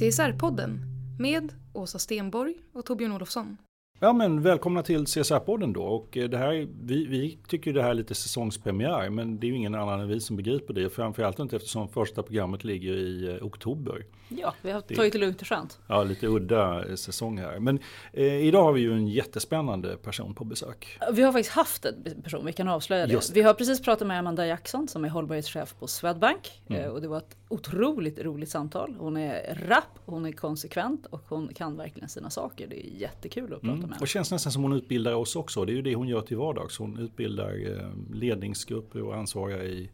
CSR-podden med Åsa Stenborg och Torbjörn Olofsson. Ja men välkomna till CSR-podden då och eh, det här, vi, vi tycker det här är lite säsongspremiär men det är ju ingen annan än vi som begriper det. Framförallt inte eftersom första programmet ligger i eh, oktober. Ja, vi har tagit det lugnt och skönt. Ja, lite udda eh, säsong här. Men eh, idag har vi ju en jättespännande person på besök. Vi har faktiskt haft en person, vi kan avslöja det. Det. Vi har precis pratat med Amanda Jackson som är hållbarhetschef på Swedbank. Mm. Eh, och det var ett otroligt roligt samtal. Hon är rapp, hon är konsekvent och hon kan verkligen sina saker. Det är jättekul att prata Mm. med henne. Och känns nästan som hon utbildar oss också. Det är ju det hon gör till vardags. Hon utbildar eh, ledningsgrupper och ansvariga i,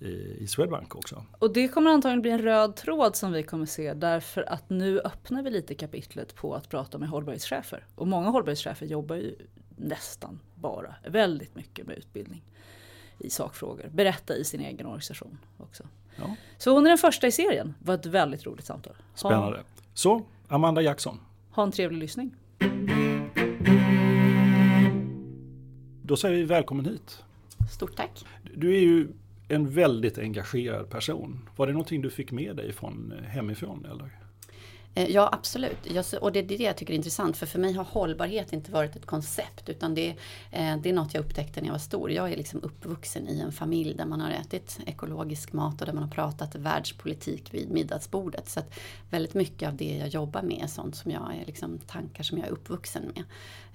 i, Swedbank också. Och det kommer antagligen bli en röd tråd som vi kommer se därför att nu öppnar vi lite kapitlet på att prata med hållbarhetschefer. Och många hållbarhetschefer jobbar ju nästan bara, väldigt mycket med utbildning i sakfrågor. Berätta i sin egen organisation också. Ja. Så hon är den första i serien. Det var ett väldigt roligt samtal. Ha, Spännande. Så, Amanda Jackson. ha en trevlig lyssning. Då säger vi välkommen hit. Stort tack. Du är ju en väldigt engagerad person. Var det någonting du fick med dig från eh, hemifrån eller? Eh, ja, absolut. Jag, och det är det jag tycker är intressant. För för mig har hållbarhet inte varit ett koncept. Utan det, eh, det är något jag upptäckte när jag var stor. Jag är liksom uppvuxen i en familj där man har ätit ekologisk mat och där man har pratat världspolitik vid middagsbordet. Så att väldigt mycket av det jag jobbar med är sånt som jag är liksom tankar som jag är uppvuxen med.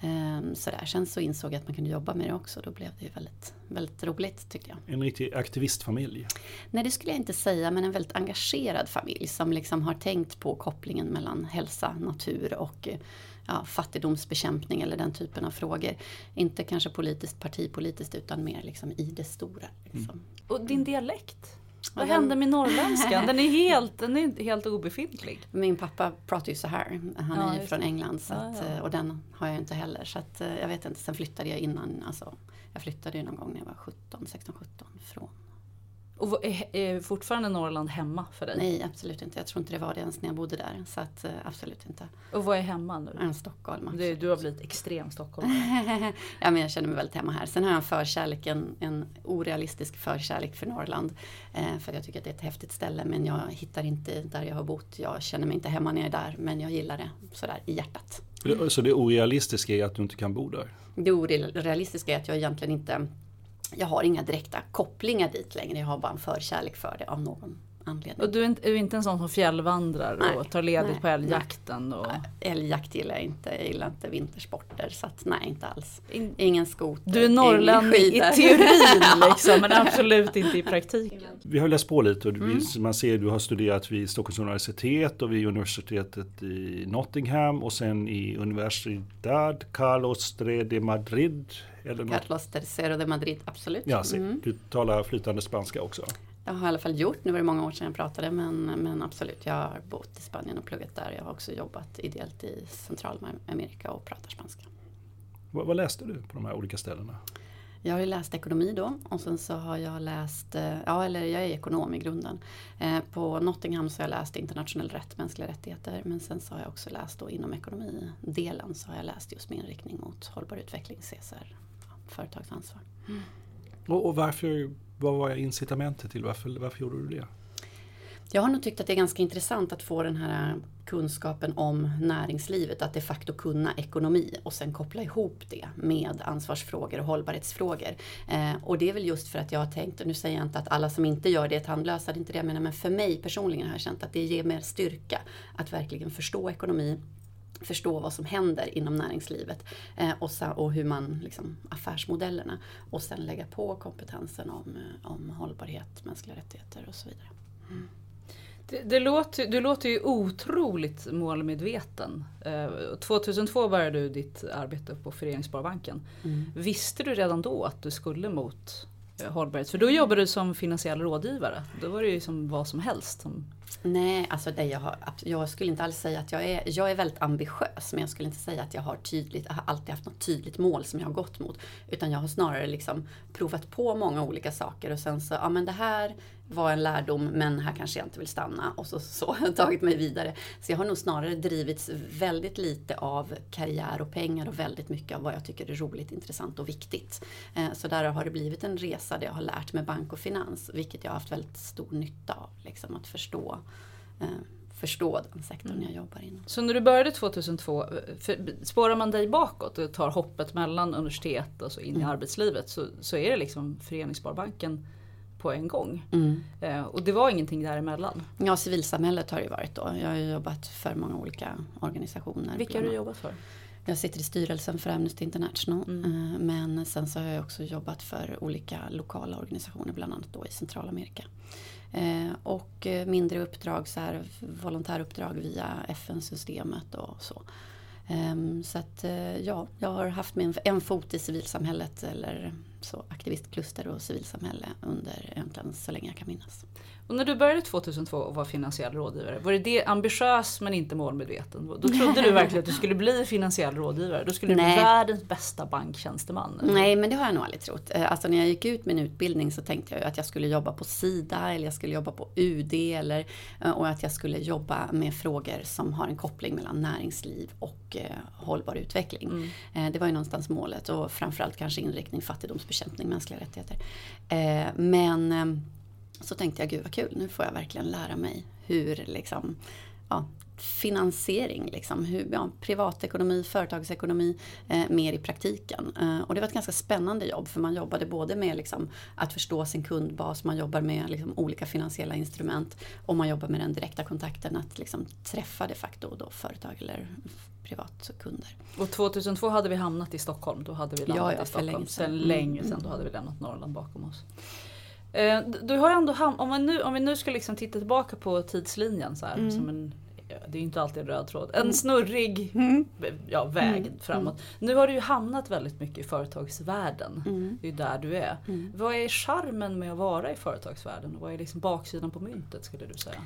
Ehm, sådär. Sen så insåg jag att man kunde jobba med det också. Då blev det ju väldigt, väldigt roligt tyckte jag. En riktig aktivistfamilj. Nej det skulle jag inte säga men en väldigt engagerad familj som liksom har tänkt på kopplingen mellan hälsa, natur och ja, fattigdomsbekämpning eller den typen av frågor. Inte kanske politiskt, partipolitiskt utan mer liksom i det stora. Liksom. Och din dialekt? Vad hände med norrländskan? Den är helt, den är helt obefintlig. Min pappa pratar ju så här. Han Ja, är ju från. England så att, ja. och den har jag inte heller. Så att, eh, jag vet inte, sen flyttade jag innan. Alltså, jag flyttade ju någon gång när jag var 17, 16, 17 från. Och är, är fortfarande Norrland hemma för dig? Nej absolut inte. Jag tror inte det var det ens när jag bodde där. Så att, eh, absolut inte. Och vad är hemma nu? En Stockholm. Du, du har blivit extrem stockholmare. ja, men jag känner mig väldigt hemma här. Sen har jag en förkärlek, en, en orealistisk förkärlek för Norrland. Eh, för jag tycker att det är ett häftigt ställe men jag hittar inte där jag har bott. Jag känner mig inte hemma när jag är där men jag gillar det sådär i hjärtat. Så det orealistiska är att du inte kan bo där? Det orealistiska är att jag egentligen inte jag har inga direkta kopplingar dit längre. Jag har bara en förkärlek för det av någon anledning. Och du är inte, är inte en sån som fjällvandrar Nej, och tar ledigt nej, på älgjakten? Och... Älgjakt gillar jag inte. Jag gillar inte vintersporter. Så att, nej, inte alls. In- Ingen skoter. Du är norrlänning i teorin liksom, men absolut inte i praktiken. Vi har läst på lite och Mm. vi- man ser att du har studerat vid Stockholms universitet och vid universitetet i Nottingham och sen i Universidad Carlos III de Madrid. Eller något. Carlos Tercero de Madrid, absolut. Ja, se, Mm. du talar flytande spanska också. Det har jag i alla fall gjort. Nu var det många år sedan jag pratade men, men absolut, jag har bott i Spanien och pluggat där. Jag har också jobbat ideellt i Centralamerika och pratar spanska. Vad, vad läste du på de här olika ställena? Jag har ju läst ekonomi då och sen så har jag läst, eh, ja eller jag är ekonom i grunden. Eh, på Nottingham så har jag läst internationell rätt, mänskliga rättigheter. Men sen så har jag också läst då inom ekonomidelen så har jag läst just med inriktning mot hållbar utveckling, CSR, företagsansvar. Mm. Och, och varför, vad var incitamentet till, varför, varför gjorde du det? Jag har nog tyckt att det är ganska intressant att få den här kunskapen om näringslivet, att de facto kunna ekonomi och sen koppla ihop det med ansvarsfrågor och hållbarhetsfrågor. Eh, och det är väl just för att jag har tänkt, och nu säger jag inte att alla som inte gör det är tandlösa, det är inte det jag menar, men för mig personligen har jag känt att det ger mer styrka att verkligen förstå ekonomi, förstå vad som händer inom näringslivet eh, och, så, och, hur man, liksom, affärsmodellerna och sen lägga på kompetensen om, eh, om hållbarhet, mänskliga rättigheter och så vidare. Mm. Det, det, låter, du låter ju otroligt målmedveten. Eh, 2002 började du ditt arbete på Föreningssparbanken. Mm. Visste du redan då att du skulle mot eh, Eh, hållbarhet? För då jobbade du som finansiell rådgivare. Då var det ju som vad som helst. Som... Nej, alltså det jag, har, jag skulle inte alls säga att jag är, jag är väldigt ambitiös. Men jag skulle inte säga att jag har, tydligt, jag har alltid haft något tydligt mål som jag har gått mot. Utan jag har snarare liksom provat på många olika saker och sen så, ja men det här var en lärdom men här kanske jag inte vill stanna och så, så har jag tagit mig vidare. Så jag har nog snarare drivits väldigt lite av karriär och pengar och väldigt mycket av vad jag tycker är roligt, intressant och viktigt. Eh, så där har det blivit en resa där jag har lärt mig bank och finans, vilket jag har haft väldigt stor nytta av. Liksom, att förstå eh, förstå den sektorn mm. jag jobbar inom. Så när du började 2002, spårar man dig bakåt och tar hoppet mellan universitet och så in mm. i arbetslivet så, så är det liksom Föreningssparbanken på en gång. Mm. Eh, och det var ingenting däremellan? Ja, civilsamhället har det varit då. Jag har jobbat för många olika organisationer. Vilka har du jobbat för? Jag sitter i styrelsen för Amnesty International. Mm. Eh, men sen så har jag också jobbat för olika lokala organisationer, bland annat då i Centralamerika. Eh, och mindre uppdrag, så här, volontäruppdrag via FN-systemet och så. Ehm, så att eh, ja, jag har haft min, en fot i civilsamhället eller så aktivistkluster och civilsamhälle under egentligen så länge jag kan minnas. Och när du började 2002 och var finansiell rådgivare, var det, det ambitiös men inte målmedveten? Då trodde du verkligen att du skulle bli finansiell rådgivare? Då skulle du bli världens bästa banktjänsteman? Eller? Nej, men det har jag nog aldrig trott. Eh, alltså när jag gick ut min utbildning så tänkte jag att jag skulle jobba på Sida eller jag skulle jobba på UD eller, eh, och att jag skulle jobba med frågor som har en koppling mellan näringsliv och eh, hållbar utveckling. Mm. Det var ju någonstans målet och framförallt kanske inriktning fattigdomsbekämpning, mänskliga rättigheter. Men eh, så tänkte jag, gud vad kul, nu får jag verkligen lära mig hur liksom, ja, finansiering, liksom, hur, ja, privatekonomi, företagsekonomi eh, mer i praktiken. Eh, och det var ett ganska spännande jobb för man jobbade både med liksom, att förstå sin kundbas, man jobbar med liksom, olika finansiella instrument och man jobbar med den direkta kontakten att liksom, träffa de facto då, företag eller privatkunder. Och 2002 hade vi hamnat i Stockholm, då hade vi landat ja, ja, i Stockholm. Länge sedan. Sen länge sedan, då hade vi lämnat Norrland bakom oss. Eh, du har ändå om, vi nu, om vi nu ska liksom titta tillbaka på tidslinjen så här, mm. som en det är ju inte alltid en röd tråd, en mm. snurrig mm. ja, väg mm. framåt. Mm. Nu har du ju hamnat väldigt mycket i företagsvärlden. Mm. Det är ju där du är. Vad är charmen med att vara i företagsvärlden? Vad är liksom baksidan på myntet skulle du säga?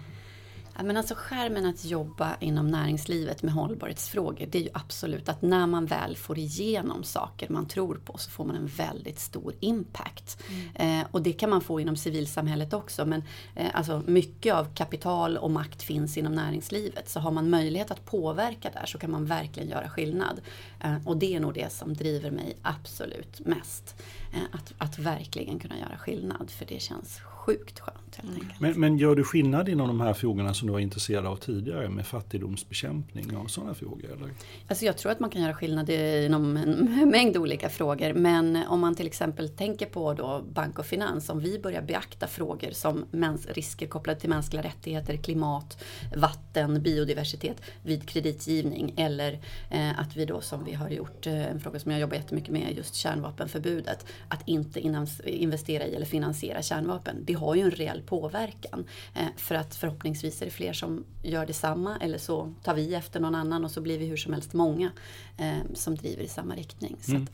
Men alltså skärmen att jobba inom näringslivet med hållbarhetsfrågor, det är ju absolut att när man väl får igenom saker man tror på så får man en väldigt stor impact. Mm. Eh, och det kan man få inom civilsamhället också, men eh, alltså mycket av kapital och makt finns inom näringslivet. Så har man möjlighet att påverka där så kan man verkligen göra skillnad. Eh, och det är nog det som driver mig absolut mest. Eh, att, att verkligen kunna göra skillnad, för det känns sjukt skönt helt mm. enkelt. Men, men, gör du skillnad inom de här frågorna som du var intresserad av tidigare med fattigdomsbekämpning och sådana frågor? Eller? Alltså jag tror att man kan göra skillnad inom en mängd olika frågor. Men om man till exempel tänker på då bank och finans, om vi börjar beakta frågor som risker kopplade till mänskliga rättigheter, klimat, vatten, biodiversitet vid kreditgivning eller eh, att vi då som vi har gjort, eh, en fråga som jag jobbar jättemycket med, just kärnvapenförbudet, att inte investera i eller finansiera kärnvapen. Det har ju en reell påverkan. Eh, för att förhoppningsvis är det fler som gör detsamma eller så tar vi efter någon annan och så blir vi hur som helst många eh, som driver i samma riktning. Mm.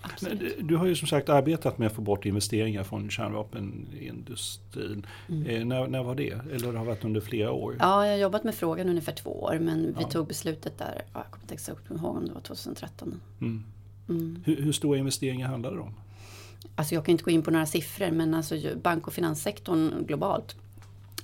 Du har ju som sagt arbetat med att få bort investeringar från kärnvapenindustrin. Mm. Eh, när, när, var det? Eller har det varit under flera år? Ja, jag har jobbat med frågan ungefär två år men vi ja. tog beslutet där, jag kommer inte exakt ihåg om det var 2013. Mm. Mm. Hur, hur stora investeringar handlar det om? Alltså jag kan inte gå in på några siffror men alltså bank och finanssektorn globalt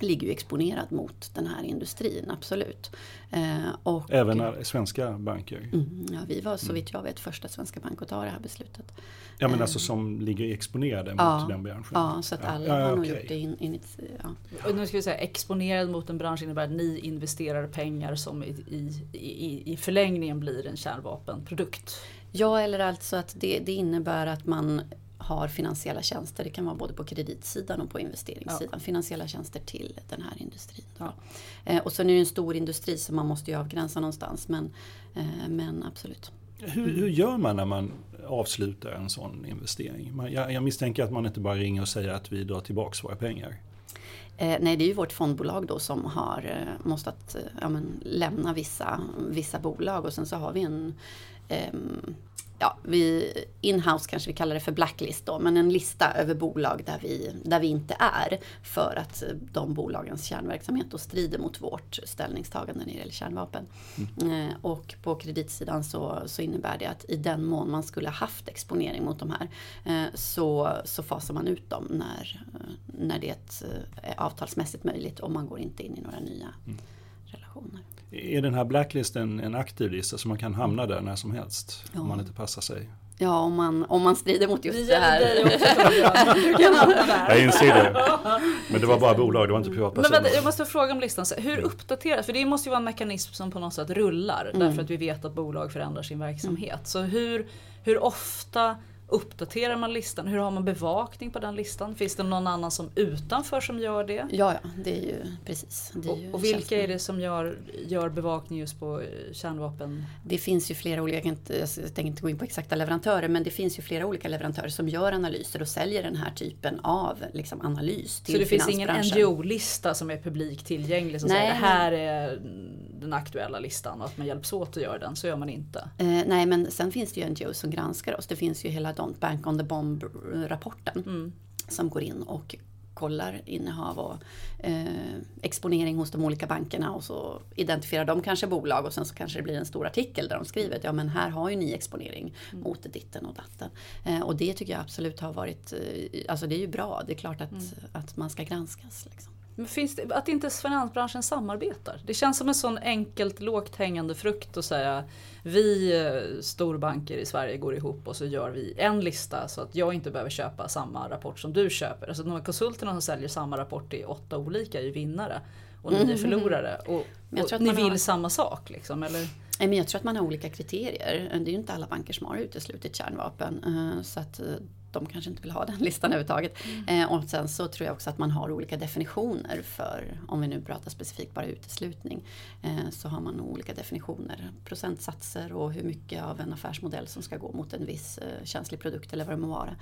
ligger ju exponerad mot den här industrin, absolut. Eh, och, Även svenska banker? Mm, ja, vi var så vitt jag vet första svenska bank att ta det här beslutet. Ja men alltså eh, som ligger exponerade mot ja, den branschen? Ja, så att alla ja, ja, har nog gjort det in, in ja. Och nu ska vi säga exponerad mot en bransch innebär att ni investerar pengar som i, i, i, i förlängningen blir en kärnvapenprodukt? Ja, eller alltså att det, det innebär att man har finansiella tjänster. Det kan vara både på kreditsidan och på investeringssidan. Ja. Finansiella tjänster till den här industrin. Ja. Eh, och sen är det en stor industri så man måste ju avgränsa någonstans. Men, eh, men absolut. Hur, hur, gör man när man avslutar en sån investering? Man, jag, jag, misstänker att man inte bara ringer och säger att vi drar tillbaka våra pengar. Eh, nej, det är ju vårt fondbolag då som har eh, måste att, ja, men, lämna vissa, vissa bolag och sen så har vi en ehm, ja, vi, inhouse kanske vi kallar det för blacklist då, men en lista över bolag där vi, där vi inte är för att de bolagens kärnverksamhet då strider mot vårt ställningstagande när det gäller kärnvapen. Mm. Eh, och på kreditsidan så, så innebär det att i den mån man skulle haft exponering mot de här eh, så, så fasar man ut dem när, när det är avtalsmässigt möjligt och man går inte in i några nya mm. relationer. Är den här blacklisten en aktiv lista så man kan hamna där när som helst ja. om man inte passar sig? Ja, om man, om man strider mot just det, här. jag inser det. Men det var bara bolag, det var inte privatpersoner. Men jag måste fråga om listan. Hur uppdateras, för det måste ju vara en mekanism som på något sätt rullar. Mm. Därför att vi vet att bolag förändrar sin verksamhet. Så hur, hur ofta Uppdaterar man listan? Hur har man bevakning på den listan? Finns det någon annan som utanför som gör det? Ja, ja det är ju precis. Är och, ju och vilka är det som gör, gör bevakning just på eh, kärnvapen? Det finns ju flera olika, jag, inte, jag tänker inte gå in på exakta leverantörer, men det finns ju flera olika leverantörer som gör analyser och säljer den här typen av liksom, analys till Så det finns ingen NGO-lista som är publikt tillgänglig som Nej, säger det här är den aktuella listan och att man hjälps åt att göra den, så gör man inte. Eh, nej, men sen finns det ju NGO som granskar oss. Det finns ju hela Don't Bank on the Bomb-rapporten mm. som går in och kollar innehav och eh, exponering hos de olika bankerna och så identifierar de kanske bolag och sen så kanske det blir en stor artikel där de skriver att ja men här har ju ni exponering mm. mot ditten och datten. Eh, och det tycker jag absolut har varit, eh, alltså det är ju bra, det är klart att, mm. att man ska granskas. Liksom. Men finns det, att inte finansbranschen samarbetar? Det känns som en sån enkelt lågt hängande frukt att säga vi eh, storbanker i Sverige går ihop och så gör vi en lista så att jag inte behöver köpa samma rapport som du köper. Alltså de här konsulterna som säljer samma rapport i åtta olika är ju vinnare och ni är mm. förlorare. Och, och ni vill har... samma sak liksom, eller? Men jag tror att man har olika kriterier. Det är ju inte alla banker som har uteslutit kärnvapen. Eh, så att eh, de kanske inte vill ha den listan överhuvudtaget. Mm. Eh, och sen så tror jag också att man har olika definitioner för, om vi nu pratar specifikt bara uteslutning, eh, så har man olika definitioner. Procentsatser och hur mycket av en affärsmodell som ska gå mot en viss eh, känslig produkt eller vad det må vara.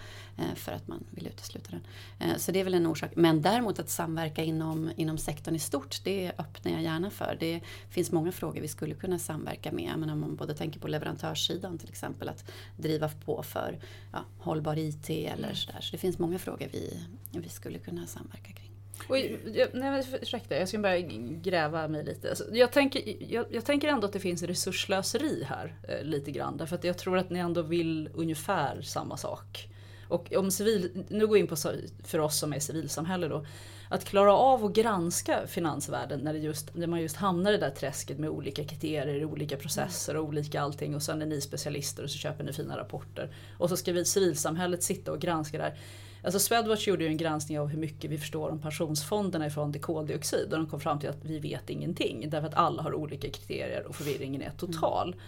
För att man vill utesluta den. Så det är väl en orsak. Men däremot att samverka inom, inom sektorn i stort, det öppnar jag gärna för. Det finns många frågor vi skulle kunna samverka med. Men om man både tänker på leverantörssidan till exempel, att driva på för ja, hållbar IT IT eller mm. sådär. Så det finns många frågor vi, vi skulle kunna samverka kring. Och jag, nej, ursäkta, jag ska bara gräva mig lite. Alltså, jag, tänker, jag, jag, tänker ändå att det finns resurslöseri här eh, lite grann. Därför att jag tror att ni ändå vill ungefär samma sak. Och om civil, nu går jag in på för oss som är civilsamhälle då. Att klara av att granska finansvärlden när, det just, när man just hamnar i det där träsket med olika kriterier, olika processer och olika allting och sen är ni specialister och så köper ni fina rapporter. Och så ska vi civilsamhället sitta och granska det här. Alltså Swedwatch gjorde ju en granskning av hur mycket vi förstår om pensionsfonderna ifrån koldioxid och de kom fram till att vi vet ingenting därför att alla har olika kriterier och förvirringen är total. Mm.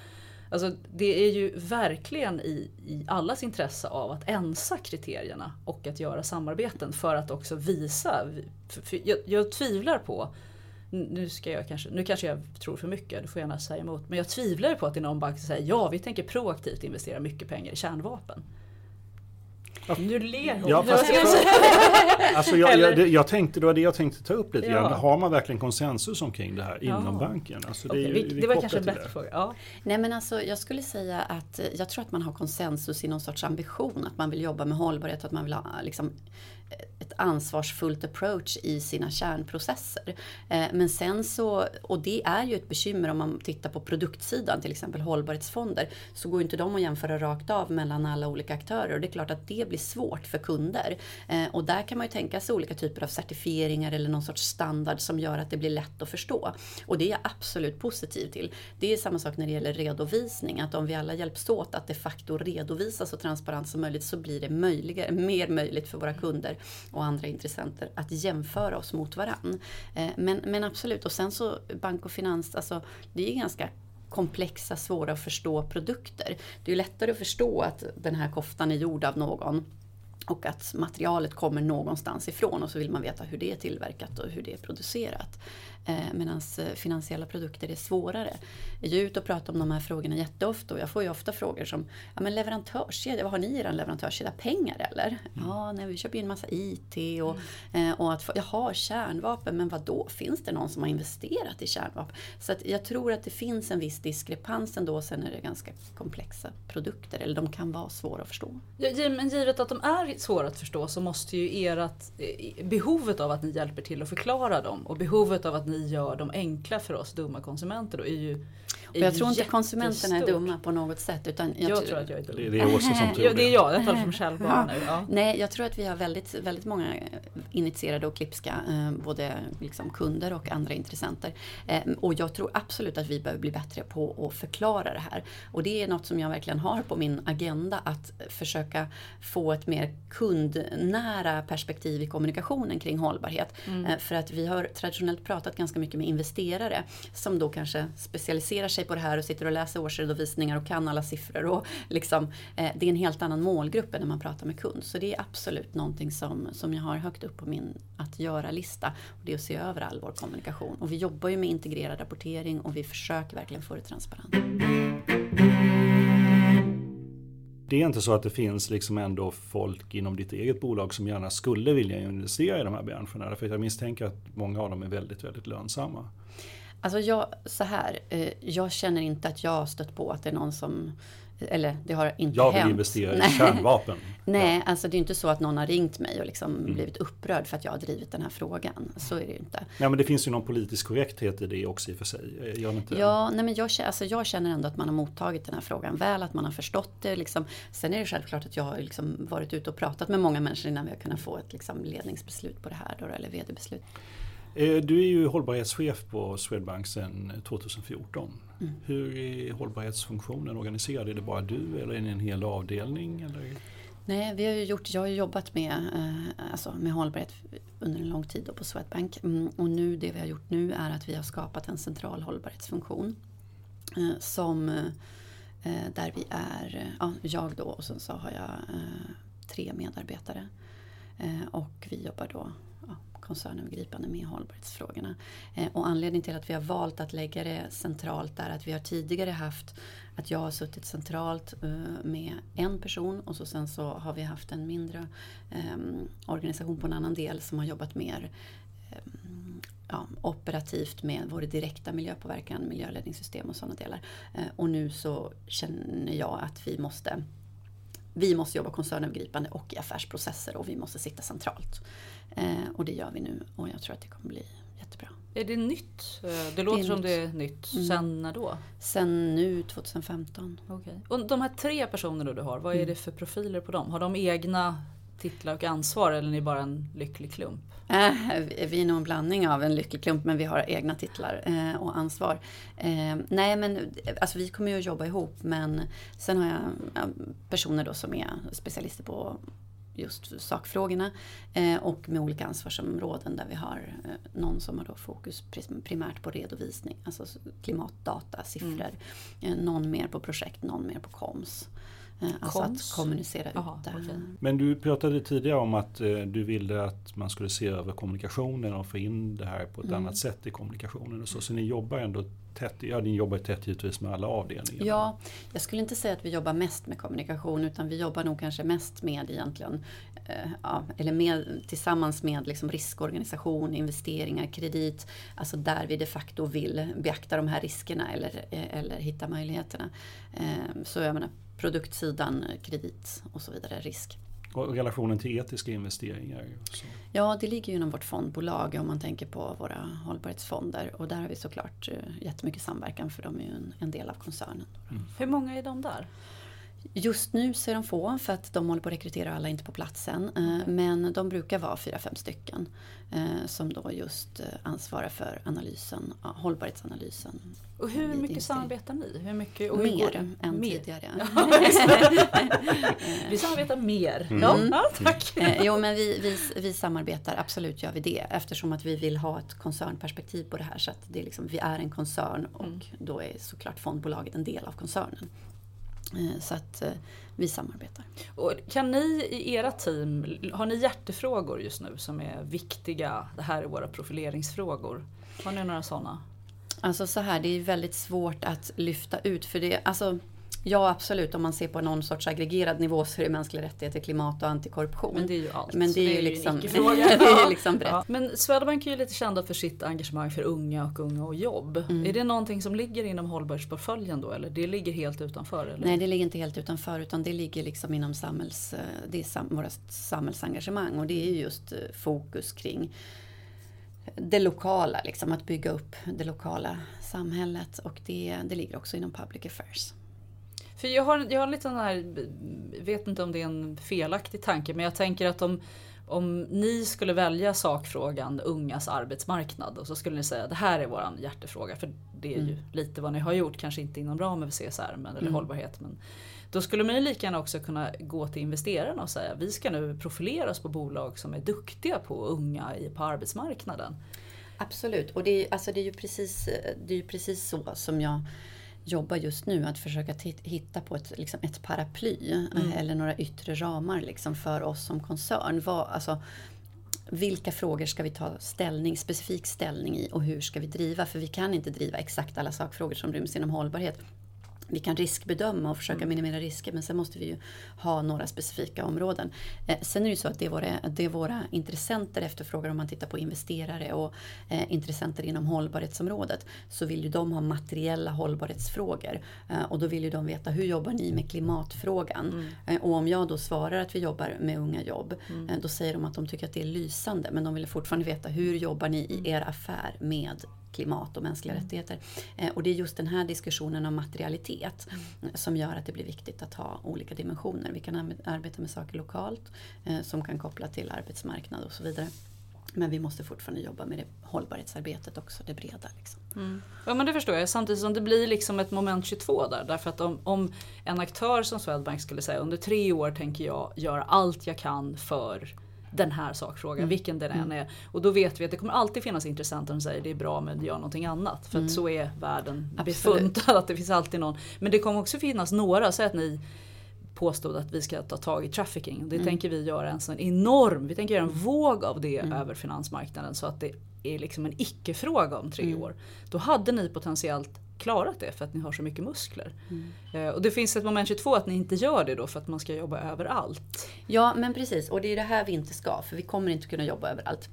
Alltså, det är ju verkligen i, i allas intresse av att ensa kriterierna och att göra samarbeten för att också visa. För, för jag, jag, tvivlar på, nu, ska jag kanske, nu kanske jag tror för mycket, du får gärna säga emot, men jag tvivlar på att det är någon bank som säger ja vi tänker proaktivt investera mycket pengar i kärnvapen. Nu ler hon. Ja, fast, alltså jag, jag, jag, tänkte, det var det jag tänkte ta upp lite ja. grann. Har man verkligen konsensus omkring det här ja. inom banken? Alltså det, okay, vi, det var kanske en bättre fråga. Ja. Nej men alltså jag skulle säga att jag tror att man har konsensus i någon sorts ambition. Att man vill jobba med hållbarhet, att man vill ha liksom, ett ansvarsfullt approach i sina kärnprocesser. Eh, men sen så, och det är ju ett bekymmer om man tittar på produktsidan, till exempel hållbarhetsfonder, så går inte de att jämföra rakt av mellan alla olika aktörer och det är klart att det blir svårt för kunder. Eh, och där kan man ju tänka sig olika typer av certifieringar eller någon sorts standard som gör att det blir lätt att förstå. Och det är jag absolut positiv till. Det är samma sak när det gäller redovisning, att om vi alla hjälps åt att de facto redovisa så transparent som möjligt så blir det möjligare, mer möjligt för våra kunder och andra intressenter att jämföra oss mot varann. Eh, men, men absolut, och sen så bank och finans, alltså det är ganska komplexa, svåra att förstå produkter. Det är lättare att förstå att den här koftan är gjord av någon och att materialet kommer någonstans ifrån och så vill man veta hur det är tillverkat och hur det är producerat. Eh, Medan eh, finansiella produkter är svårare. Jag är ute och pratar om de här frågorna jätteofta och jag får ju ofta frågor som ja, men leverantörskedja, vad har ni i er leverantörskedja? Pengar eller? Mm. Ja, nej, vi köper ju en massa IT och, mm. och att jaha, kärnvapen, men vad då? Finns det någon som har investerat i kärnvapen? Så att jag tror att det finns en viss diskrepans ändå, sen är det ganska komplexa produkter, eller de kan vara svåra att förstå. Ja, men givet att de är svåra att förstå så måste ju ert behovet av att ni hjälper till att förklara dem och behovet av att ni ni gör dem enkla för oss dumma konsumenter då är ju och jag tror inte konsumenterna är dumma på något sätt. Utan jag, jag tror att jag är dum. Det, är Åsa som tror det. det är jag, jag talar som själv bara nu. Ja. Nej, jag tror att vi har väldigt, väldigt många initierade och klipska, eh, både liksom kunder och andra intressenter. Eh, och jag tror absolut att vi behöver bli bättre på att förklara det här. Och det är något som jag verkligen har på min agenda, att försöka få ett mer kundnära perspektiv i kommunikationen kring hållbarhet. Mm. Eh, för att vi har traditionellt pratat ganska mycket med investerare som då kanske specialiserar sig på det här och sitter och läser årsredovisningar och kan alla siffror. Och liksom, eh, det är en helt annan målgrupp än när man pratar med kund. Så det är absolut någonting som, som jag har högt upp på min att göra-lista. Det är att se över all vår kommunikation. Och vi jobbar ju med integrerad rapportering och vi försöker verkligen få det transparent. Det är inte så att det finns liksom ändå folk inom ditt eget bolag som gärna skulle vilja investera i de här branscherna. För jag misstänker att många av dem är väldigt, väldigt lönsamma. Alltså jag, så här, eh, jag känner inte att jag har stött på att det är någon som eller det har inte jag hänt. Jag vill investera i kärnvapen. Nej, ja. alltså det är inte så att någon har ringt mig och liksom mm. blivit upprörd för att jag har drivit den här frågan. Så är det ju inte. Nej, men det finns ju någon politisk korrekthet i det också i och för sig. Gör inte ja, nej, men jag, alltså jag känner ändå att man har mottagit den här frågan väl, att man har förstått det. Liksom. Sen är det självklart att jag har liksom varit ute och pratat med många människor innan vi har kunnat få ett liksom ledningsbeslut på det här, då, eller vd-beslut. Eh, du är ju hållbarhetschef på Swedbank sedan 2014. Mm. Hur är hållbarhetsfunktionen organiserad? Är det bara du eller är det en hel avdelning? Eller? Nej, vi har gjort, jag har jobbat med, eh, alltså med hållbarhet under en lång tid på Swedbank. Mm, och nu, det vi har gjort nu är att vi har skapat en central hållbarhetsfunktion. Eh, som, där vi är, ja, jag då och sen så har jag tre medarbetare. och vi jobbar då koncernövergripande med hållbarhetsfrågorna. Eh, och anledningen till att vi har valt att lägga det centralt är att vi har tidigare haft att jag har suttit centralt eh, med en person och så sen så har vi haft en mindre ehm, organisation på en annan del som har jobbat mer ehm, ja, operativt med vår direkta miljöpåverkan, miljöledningssystem och sådana delar. Eh, och nu så känner jag att vi måste vi måste jobba koncernövergripande och i affärsprocesser och vi måste sitta centralt. Eh, och det gör vi nu och jag tror att det kommer bli jättebra. Är det nytt? Eh, det låter det som nytt. det är nytt. Mm. Sen när då? Sen nu 2015. Okay. Och de här tre personerna du har, vad är mm. det för profiler på dem? Har de egna titlar och ansvar eller är ni bara en lycklig klump? Eh, vi är nog en blandning av en lycklig klump men vi har egna titlar eh, och ansvar. Eh, nej men alltså vi kommer ju att jobba ihop men sen har jag personer då som är specialister på just sakfrågorna och med olika ansvarsområden där vi har någon som har då fokus primärt på redovisning, alltså klimatdata, siffror. Mm. Någon mer på projekt, någon mer på koms. Alltså att kommunicera Aha, ut det. Okay. Men du pratade tidigare om att du ville att man skulle se över kommunikationen och få in det här på ett mm. annat sätt i kommunikationen. Och så, så ni jobbar ändå tätt, ja ni jobbar tätt givetvis med alla avdelningar. Ja, jag skulle inte säga att vi jobbar mest med kommunikation utan vi jobbar nog kanske mest med egentligen, eh, ja, eller med, tillsammans med liksom riskorganisation, investeringar, kredit, alltså där vi de facto vill beakta de här riskerna eller, eh, eller hitta möjligheterna. Eh, så jag menar produktsidan, kredit och så vidare, risk. Och relationen till etiska investeringar. Så. Ja, det ligger ju inom vårt fondbolag om man tänker på våra hållbarhetsfonder. Och där har vi såklart eh, jättemycket samverkan för de är ju en, en del av koncernen. Mm. Hur många är de där? Just nu så är de få för att de håller på att rekrytera alla inte på platsen. Eh, Men de brukar vara fyra, fem stycken. eh, Som då just eh, ansvarar för analysen, hållbarhetsanalysen. Och hur mycket samarbetar ni? Hur mycket, och hur Mer än Mer. tidigare. Vi samarbetar mer. Mm. Ja, tack. Jo men vi, vi, vi samarbetar, absolut gör vi det. Eftersom att vi vill ha ett koncernperspektiv på det här. Så att det är liksom, vi är en koncern och Mm. då är såklart fondbolaget en del av koncernen. Eh, Så att eh, vi samarbetar. Och kan ni i era team, har ni hjärtefrågor just nu som är viktiga? Det här är våra profileringsfrågor. Har ni några sådana? Alltså så här, det är väldigt svårt att lyfta ut för det. Alltså, ja absolut, om man ser på någon sorts aggregerad nivå så är det mänskliga rättigheter, klimat och antikorruption. Men det är ju allt. Men så det är ju liksom- det är liksom brett. Ja. Men Swedbank är ju lite kända för sitt engagemang för unga och unga och jobb. Mm. Är det någonting som ligger inom hållbarhetsportföljen då eller det ligger helt utanför? Eller? Nej, det ligger inte helt utanför utan det ligger liksom inom samhälls, eh, det är sam, våra samhällsengagemang och det är ju just eh, fokus kring det lokala, liksom, att bygga upp det lokala samhället och det, det ligger också inom public affairs. För jag har, jag har lite sån här, vet inte om det är en felaktig tanke, men jag tänker att om, om ni skulle välja sakfrågan ungas arbetsmarknad och så skulle ni säga det här är våran hjärtefråga, för det är ju lite vad ni har gjort, kanske inte inom ramen för CSR men, eller hållbarhet. Men då skulle man ju lika gärna också kunna gå till investerarna och säga vi ska nu profilera oss på bolag som är duktiga på unga i, på arbetsmarknaden. Absolut, och det är, alltså det är, ju, precis, det är ju precis så som jag jobbar just nu. Att försöka hitta på ett, liksom ett paraply eh, eller några yttre ramar liksom för oss som koncern. Vad, alltså, vilka frågor ska vi ta ställning, specifik ställning i och hur ska vi driva? För vi kan inte driva exakt alla sakfrågor som ryms inom hållbarhet. Vi kan riskbedöma och försöka minimera risker men sen måste vi ju ha några specifika områden. Eh, sen är det ju så att det är våra, det våra intressenter efterfrågar om man tittar på investerare och eh, intressenter inom hållbarhetsområdet så vill ju de ha materiella hållbarhetsfrågor. Eh, och då vill ju de veta hur jobbar ni med klimatfrågan? Eh, och om jag då svarar att vi jobbar med unga jobb eh, då säger de att de tycker att det är lysande men de vill fortfarande veta hur jobbar ni i er affär med klimat och mänskliga rättigheter. Eh, och det är just den här diskussionen om materialitet eh, som gör att det blir viktigt att ha olika dimensioner. Vi kan ar- arbeta med saker lokalt eh, som kan koppla till arbetsmarknad och så vidare. Men vi måste fortfarande jobba med det hållbarhetsarbetet också, det breda. Liksom. Ja men det förstår jag. Samtidigt som det blir liksom ett moment 22 där. Därför att om, om en aktör som Swedbank skulle säga under tre år tänker jag göra allt jag kan för den här sakfrågan, vilken den än är. Och då vet vi att det kommer alltid finnas intressenter som säger det är bra men gör någonting annat. För att så är världen befuntad, att det finns alltid någon. Men det kommer också finnas några, säg att ni påstod att vi ska ta tag i trafficking. Det tänker vi göra en sån enorm, vi tänker göra en våg av det över finansmarknaden så att det är liksom en icke-fråga om tre år. Då hade ni potentiellt klarat det för att ni har så mycket muskler. Eh, och det finns ett moment 22 att ni inte gör det då för att man ska jobba överallt. Ja, men precis. Och det är det här vi inte ska, för vi kommer inte kunna jobba överallt.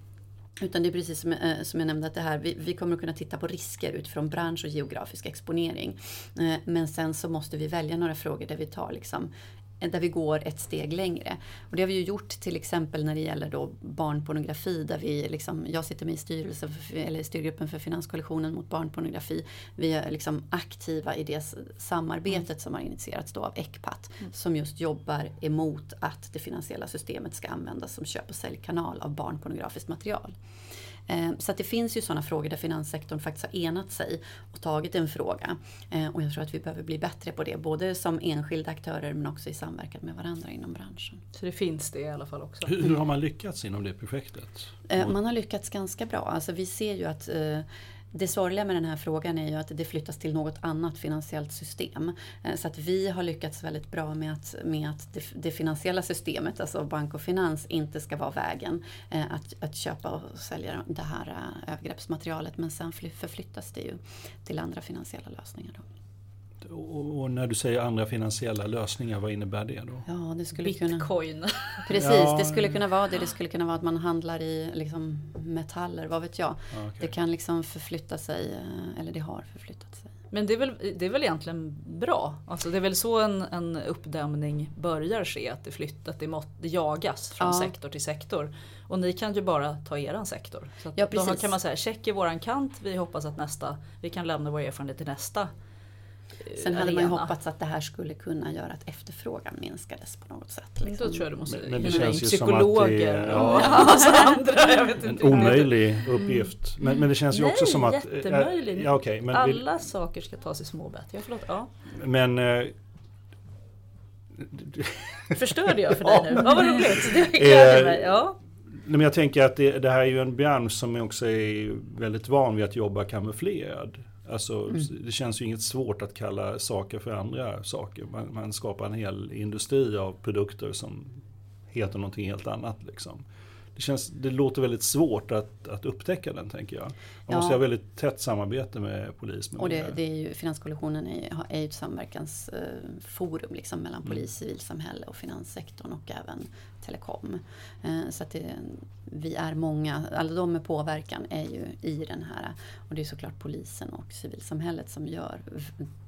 Utan det är precis som, eh, som jag nämnde, att det här, vi, vi kommer att kunna titta på risker utifrån bransch och geografisk exponering. Eh, men sen så måste vi välja några frågor där vi tar liksom där vi går ett steg längre. Och det har vi ju gjort till exempel när det gäller då barnpornografi. Där vi liksom, jag sitter med i styrelsen för, eller styrgruppen för Finanskoalitionen mot barnpornografi. Vi är liksom aktiva i det samarbetet som har initierats då av ECPAT. Som just jobbar emot att det finansiella systemet ska användas som köp och säljkanal av barnpornografiskt material. Eh, Så att det finns ju sådana frågor där finanssektorn faktiskt har enat sig och tagit en fråga. Eh, Och jag tror att vi behöver bli bättre på det, både som enskilda aktörer men också i samverkan med varandra inom branschen. Så det finns det i alla fall också. Hur, hur har man lyckats inom det projektet? Eh, Man har lyckats ganska bra. Alltså vi ser ju att eh, det sorgliga med den här frågan är ju att det flyttas till något annat finansiellt system. Eh, så att vi har lyckats väldigt bra med att, med att det, det finansiella systemet, alltså bank och finans, inte ska vara vägen eh, att, att köpa och sälja det här eh, övergreppsmaterialet. Men sen förflyttas det ju till andra finansiella lösningar. Då. Och, och när du säger andra finansiella lösningar, vad innebär det då? Ja, det skulle kunna... Bitcoin. Precis, Ja. det skulle kunna vara det. Det skulle kunna vara att man handlar i liksom, metaller, vad vet jag. Ja, okej. Det kan liksom förflytta sig, eh, eller det har förflyttat sig. Men det är, väl, det är väl egentligen bra. Alltså det är väl så en, en uppdämning börjar ske, att det flyttar, att det, mått, det jagas från Ja. sektor till sektor. Och ni kan ju bara ta eran sektor. Så Ja, då precis. kan man säga check i våran kant, vi hoppas att nästa, vi kan lämna vår erfarenhet till nästa Sen hade man ju arena. hoppats att det här skulle kunna göra att efterfrågan minskades på något sätt. Då Liksom. tror jag du måste Men- men det känns ju som att det- psykologer ja. och massa andra. Jag vet En omöjlig uppgift. Men, men det känns ju Nej, också som att... jättemöjlig. Ja, okej, men, vi- Alla saker ska tas i små bett. Ja, förlåt. Ja. men eh, Förstörde jag för dig nu? Ja, vad roligt. Det Eh, gläder mig. Ja. Nej, men jag tänker att det, det här är ju en bransch som också är väldigt van vid att jobba kamouflerad. Alltså, Det känns ju inget svårt att kalla saker för andra saker. Man, man skapar en hel industri av produkter som heter någonting helt annat. Liksom. Det, känns, det låter väldigt svårt att, att upptäcka den tänker jag. Man Ja. måste ha väldigt tätt samarbete med polis. Med Och det, det är ju, Finanskoalitionen är, är ju ett samverkansforum liksom mellan polis, civilsamhälle och finanssektorn och även telekom. Eh, Så att det, vi är många, alla de med påverkan är ju i den här. Och det är såklart polisen och civilsamhället som gör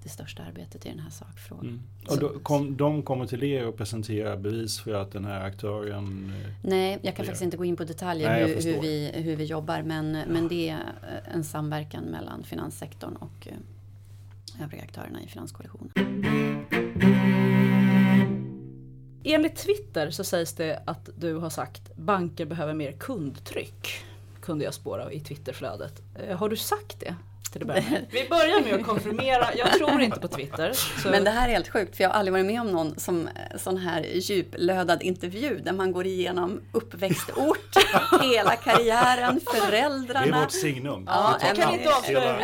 det största arbetet i den här sakfrågan. Mm. Och då, kom, de kommer till er och presenterar bevis för att den här aktören... eh, Nej, jag kan faktiskt inte gå in på detaljer Nej, hur, hur, vi, hur vi jobbar. Men, men det är eh, en samverkan mellan finanssektorn och övriga aktörerna i Finanskoalitionen. Enligt Twitter så sägs det att du har sagt banker behöver mer kundtryck. Kunde jag spåra i Twitterflödet. Eh, har du sagt det? Till att börja med? Vi börjar med att konfirmera. Jag tror inte på Twitter. Så Men det här är helt sjukt för jag har aldrig varit med om någon som eh, sån här djuplödad intervju där man går igenom uppväxtort, hela karriären, Det är föräldrarna. vårt signum. Ja, jag kan inte avslöja.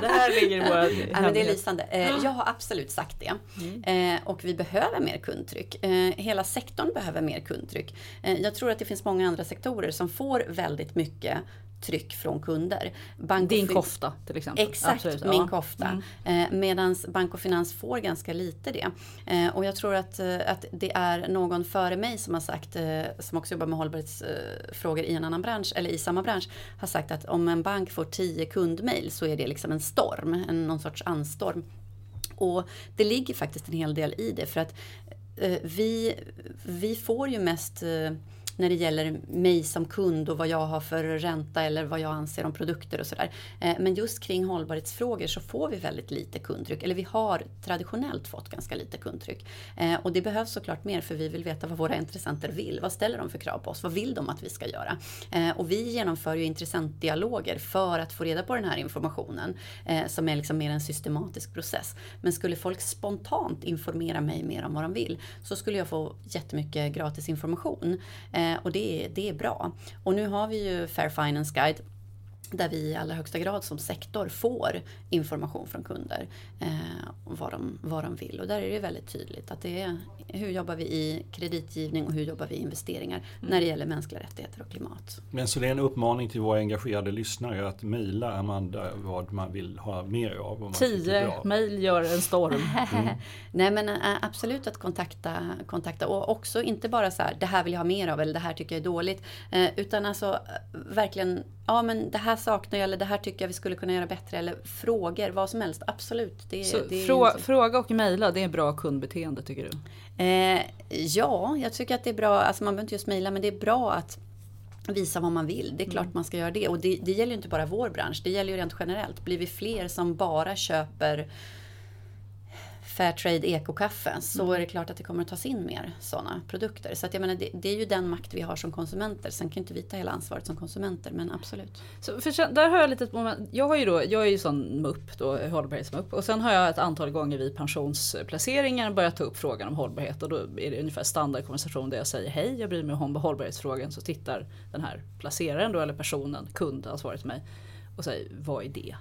Det här ligger i våra Ja, men det är lysande. Eh, Jag har absolut sagt det. Eh, Och vi behöver mer kundtryck. Hela sektorn behöver mer kundtryck. Jag tror att det finns många andra sektorer som får väldigt mycket tryck från kunder. Bank Din kofta till exempel. Exakt, Absolut, min ja. kofta. Eh, Medan bank och finans får ganska lite det. Eh, och jag tror att, eh, att det är någon före mig som har sagt, eh, som också jobbar med hållbarhetsfrågor i en annan bransch, eller i samma bransch, har sagt att om en bank får 10 kundmail så är det liksom en storm, en, någon sorts anstorm. Och det ligger faktiskt en hel del i det för att eh, vi, vi får ju mest eh, när det gäller mig som kund och vad jag har för ränta eller vad jag anser om produkter och sådär. Eh, men just kring hållbarhetsfrågor så får vi väldigt lite kundtryck. Eller vi har traditionellt fått ganska lite kundtryck. Eh, och det behövs såklart mer för vi vill veta vad våra intressenter vill. Vad ställer de för krav på oss? Vad vill de att vi ska göra? Eh, och vi genomför ju intressentdialoger för att få reda på den här informationen. Som är liksom mer en systematisk process. Men skulle folk spontant informera mig mer om vad de vill så skulle jag få jättemycket gratis information. Eh, Och det det är bra. Och nu har vi ju Fair Finance Guide där vi i allra högsta grad som sektor får information från kunder eh, vad de, vad de vill. Och där är det väldigt tydligt att det är hur jobbar vi i kreditgivning och hur jobbar vi i investeringar när det gäller mänskliga rättigheter och klimat. Men så det är en uppmaning till våra engagerade lyssnare att mejla Amanda vad man vill ha mer av. Tio mejl gör en storm. Nej men äh, absolut att kontakta, kontakta och också inte bara så här det här vill jag ha mer av eller det här tycker jag är dåligt. Eh, utan alltså eh, verkligen, ja men det här saknar jag eller det här tycker jag vi skulle kunna göra bättre eller frågor, vad som helst. Absolut. Det, Så det är frå, fråga och mejla, det är bra kundbeteende tycker du? Eh, ja, jag tycker att det är bra, alltså man behöver inte just mejla, men det är bra att visa vad man vill. Det är klart man ska göra det. Och det, det gäller ju inte bara vår bransch, det gäller ju rent generellt. Blir vi fler som bara köper Fairtrade ekokaffe så är det klart att det kommer att tas in mer sådana produkter. Så att jag menar, det, det är ju den makt vi har som konsumenter. Sen kan inte vi ta hela ansvaret som konsumenter, men absolut. Så för, där har jag lite moment. Jag har ju då, jag är ju sån MUP då, hållbarhetsmupp. Och sen har jag ett antal gånger vid pensionsplaceringar börjat ta upp frågan om hållbarhet. Och då är det ungefär standardkonversation där jag säger hej, jag bryr mig om hållbarhetsfrågan. Så tittar den här placeraren då, eller personen, kundansvarig till mig. Och säger, vad är det?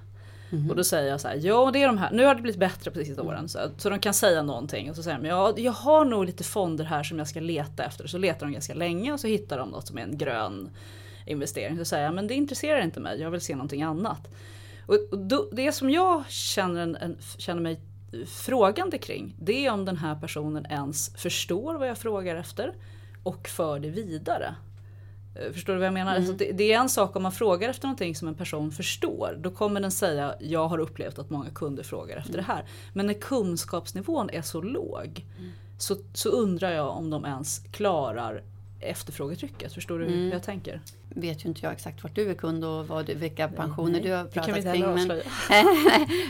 Mm-hmm. Och då säger jag så här, ja det är de här, nu har det blivit bättre på sista åren. Så, så de kan säga någonting. Och så säger de, ja jag har nog lite fonder här som jag ska leta efter. Så letar de ganska länge och så hittar de något som är en grön investering. Så säger jag, men det intresserar inte mig, jag vill se någonting annat. Och, och då, det som jag känner, en, en, känner mig frågande kring, det är om den här personen ens förstår vad jag frågar efter och för det vidare. Eh, förstår du vad jag menar? Mm. Alltså det, det, är en sak om man frågar efter någonting som en person förstår. Då kommer den säga, jag har upplevt att många kunder frågar efter mm. det här. Men när kunskapsnivån är så låg mm. så, så undrar jag om de ens klarar efterfrågetrycket. Förstår du hur mm. jag tänker? Vet ju inte jag exakt vart du är kund och vad du, vilka pensioner nej, du har pratat kring. Men,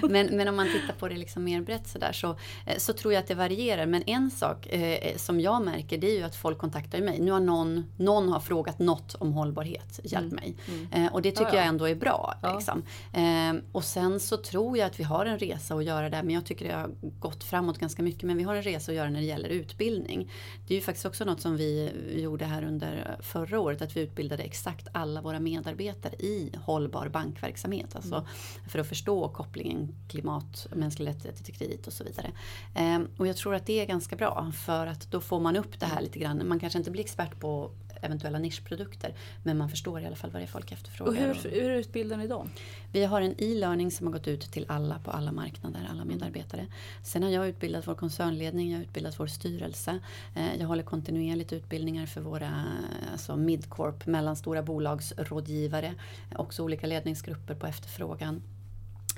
men, men, om man tittar på det liksom mer brett sådär så, eh, så tror jag att det varierar. Men en sak eh, som jag märker det är ju att folk kontaktar mig. Nu har någon, någon har frågat något om hållbarhet. Hjälp mm. mig. Mm. Eh, och det tycker ja, ja. jag ändå är bra. Ja. Liksom. Eh, och sen så tror jag att vi har en resa att göra där. Men jag tycker det har gått framåt ganska mycket. Men vi har en resa att göra när det gäller utbildning. Det är ju faktiskt också något som vi gjorde här under förra året. Att vi utbildade exakt exakt alla våra medarbetare i hållbar bankverksamhet. Alltså mm. För att förstå kopplingen klimat, mänskliga rättigheter till kredit och så vidare. Ehm, och jag tror att det är ganska bra för att då får man upp det här lite grann. Man kanske inte blir expert på eventuella nischprodukter. Men man förstår i alla fall vad det är folk efterfrågar. Och hur, hur utbildar ni dem? Vi har en e-learning som har gått ut till alla på alla marknader, alla medarbetare. Sen har jag utbildat vår koncernledning, jag har utbildat vår styrelse. Eh, jag håller kontinuerligt utbildningar för våra alltså midcorp, mellanstora bolagsrådgivare. Också olika ledningsgrupper på efterfrågan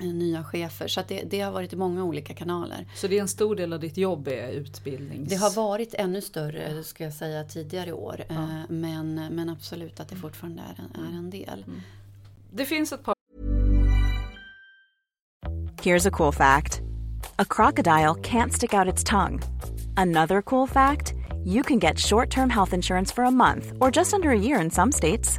nya chefer. Så det, det, har varit i många olika kanaler. Så det är en stor del av ditt jobb är utbildnings... Det har varit ännu större ska jag säga tidigare år. Ja. Eh, men, men absolut att det fortfarande är en, är en del. Mm. Det finns ett par... Here's a cool fact. A crocodile can't stick out its tongue. Another cool fact. You can get short term health insurance for a month or just under a year in some states.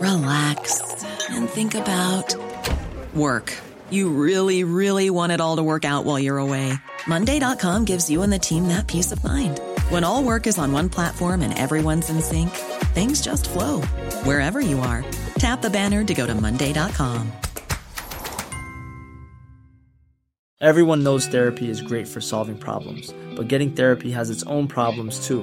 relax, and think about work. You really, really want it all to work out while you're away. Monday.com gives you and the team that peace of mind. When all work is on one platform and everyone's in sync, things just flow wherever you are. Tap the banner to go to Monday.com. Everyone knows therapy is great for solving problems, but getting therapy has its own problems too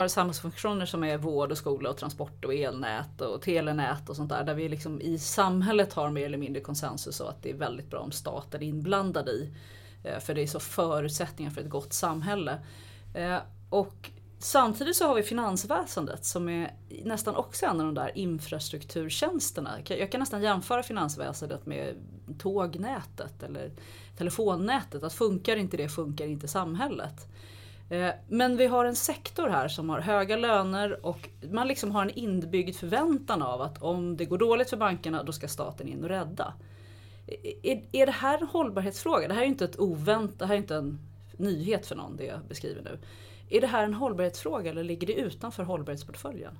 har samhällsfunktioner som är vård och skola och transport och elnät och telenät och sånt där. Där vi liksom i samhället har mer eller mindre konsensus och att det är väldigt bra om staten är inblandad i. Eh, för det är så förutsättningar för ett gott samhälle. Eh, och Samtidigt så har vi finansväsendet som är nästan också en av de där infrastrukturtjänsterna. Jag kan nästan jämföra finansväsendet med tågnätet eller telefonnätet. Att funkar inte det funkar inte samhället. Eh, men vi har en sektor här som har höga löner och man liksom har en inbyggd förväntan av att om det går dåligt för bankerna då ska staten in och rädda. Är, är det här en hållbarhetsfråga? Det här är inte ett ovänt, det här är inte en nyhet för någon det jag beskriver nu. Är det här en hållbarhetsfråga eller ligger det utanför hållbarhetsportföljen?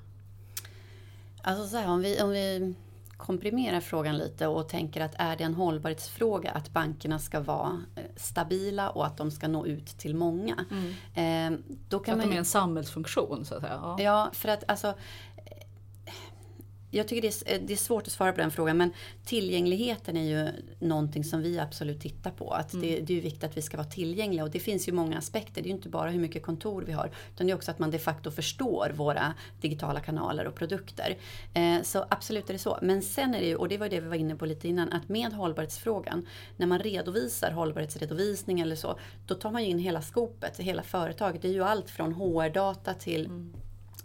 Alltså så här, om vi, om vi komprimerar frågan lite och tänker att är det en hållbarhetsfråga att bankerna ska vara eh, stabila och att de ska nå ut till många. Mm. Eh, då kan att man, de är en samhällsfunktion så att säga. Ja, ja för att alltså jag tycker det är, det är, svårt att svara på den frågan men tillgängligheten är ju någonting som vi absolut tittar på. Att mm. det, det, är viktigt att vi ska vara tillgängliga och det finns ju många aspekter. Det är ju inte bara hur mycket kontor vi har utan det är också att man de facto förstår våra digitala kanaler och produkter. Eh, så absolut är det så. Men sen är det ju, och det var det vi var inne på lite innan, att med hållbarhetsfrågan, när man redovisar hållbarhetsredovisning eller så, då tar man in hela skopet, hela företaget. Det är ju allt från HR-data till mm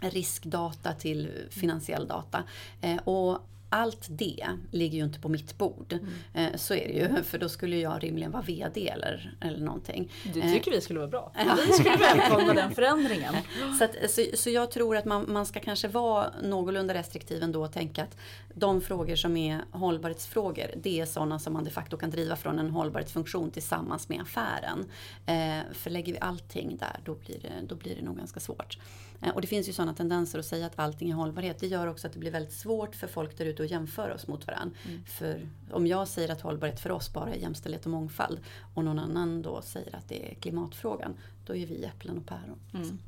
riskdata till finansiell data. Eh, och allt det ligger ju inte på mitt bord. Mm. Så är det ju, för då skulle jag rimligen vara VD eller, eller någonting. Det tycker vi skulle vara bra. Vi skulle välkomna den förändringen. Så, att, så, så, jag tror att man, man ska kanske vara någorlunda restriktiv ändå och tänka att de frågor som är hållbarhetsfrågor, det är sådana som man de facto kan driva från en hållbarhetsfunktion tillsammans med affären. Eh, för lägger vi allting där, då blir det, då blir det nog ganska svårt. Eh, och det finns ju sådana tendenser att säga att allting är hållbarhet. Det gör också att det blir väldigt svårt för folk där ute att jämföra oss mot varandra. Mm. För om jag säger att hållbarhet för oss bara är jämställdhet och mångfald och någon annan då säger att det är klimatfrågan, då är vi äpplen och päron. Liksom. Mm.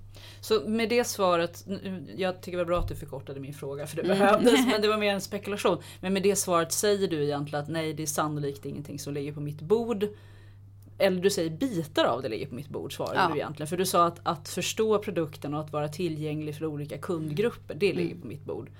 Så med det svaret, jag tycker det var bra att du förkortade min fråga för det mm. behövdes men det var mer en spekulation. Men med det svaret säger du egentligen att nej det är sannolikt ingenting som ligger på mitt bord eller du säger bitar av det ligger på mitt bord svarade ja. du egentligen. För du sa att, att förstå produkten och att vara tillgänglig för olika kundgrupper, det ligger mm. på mitt bord.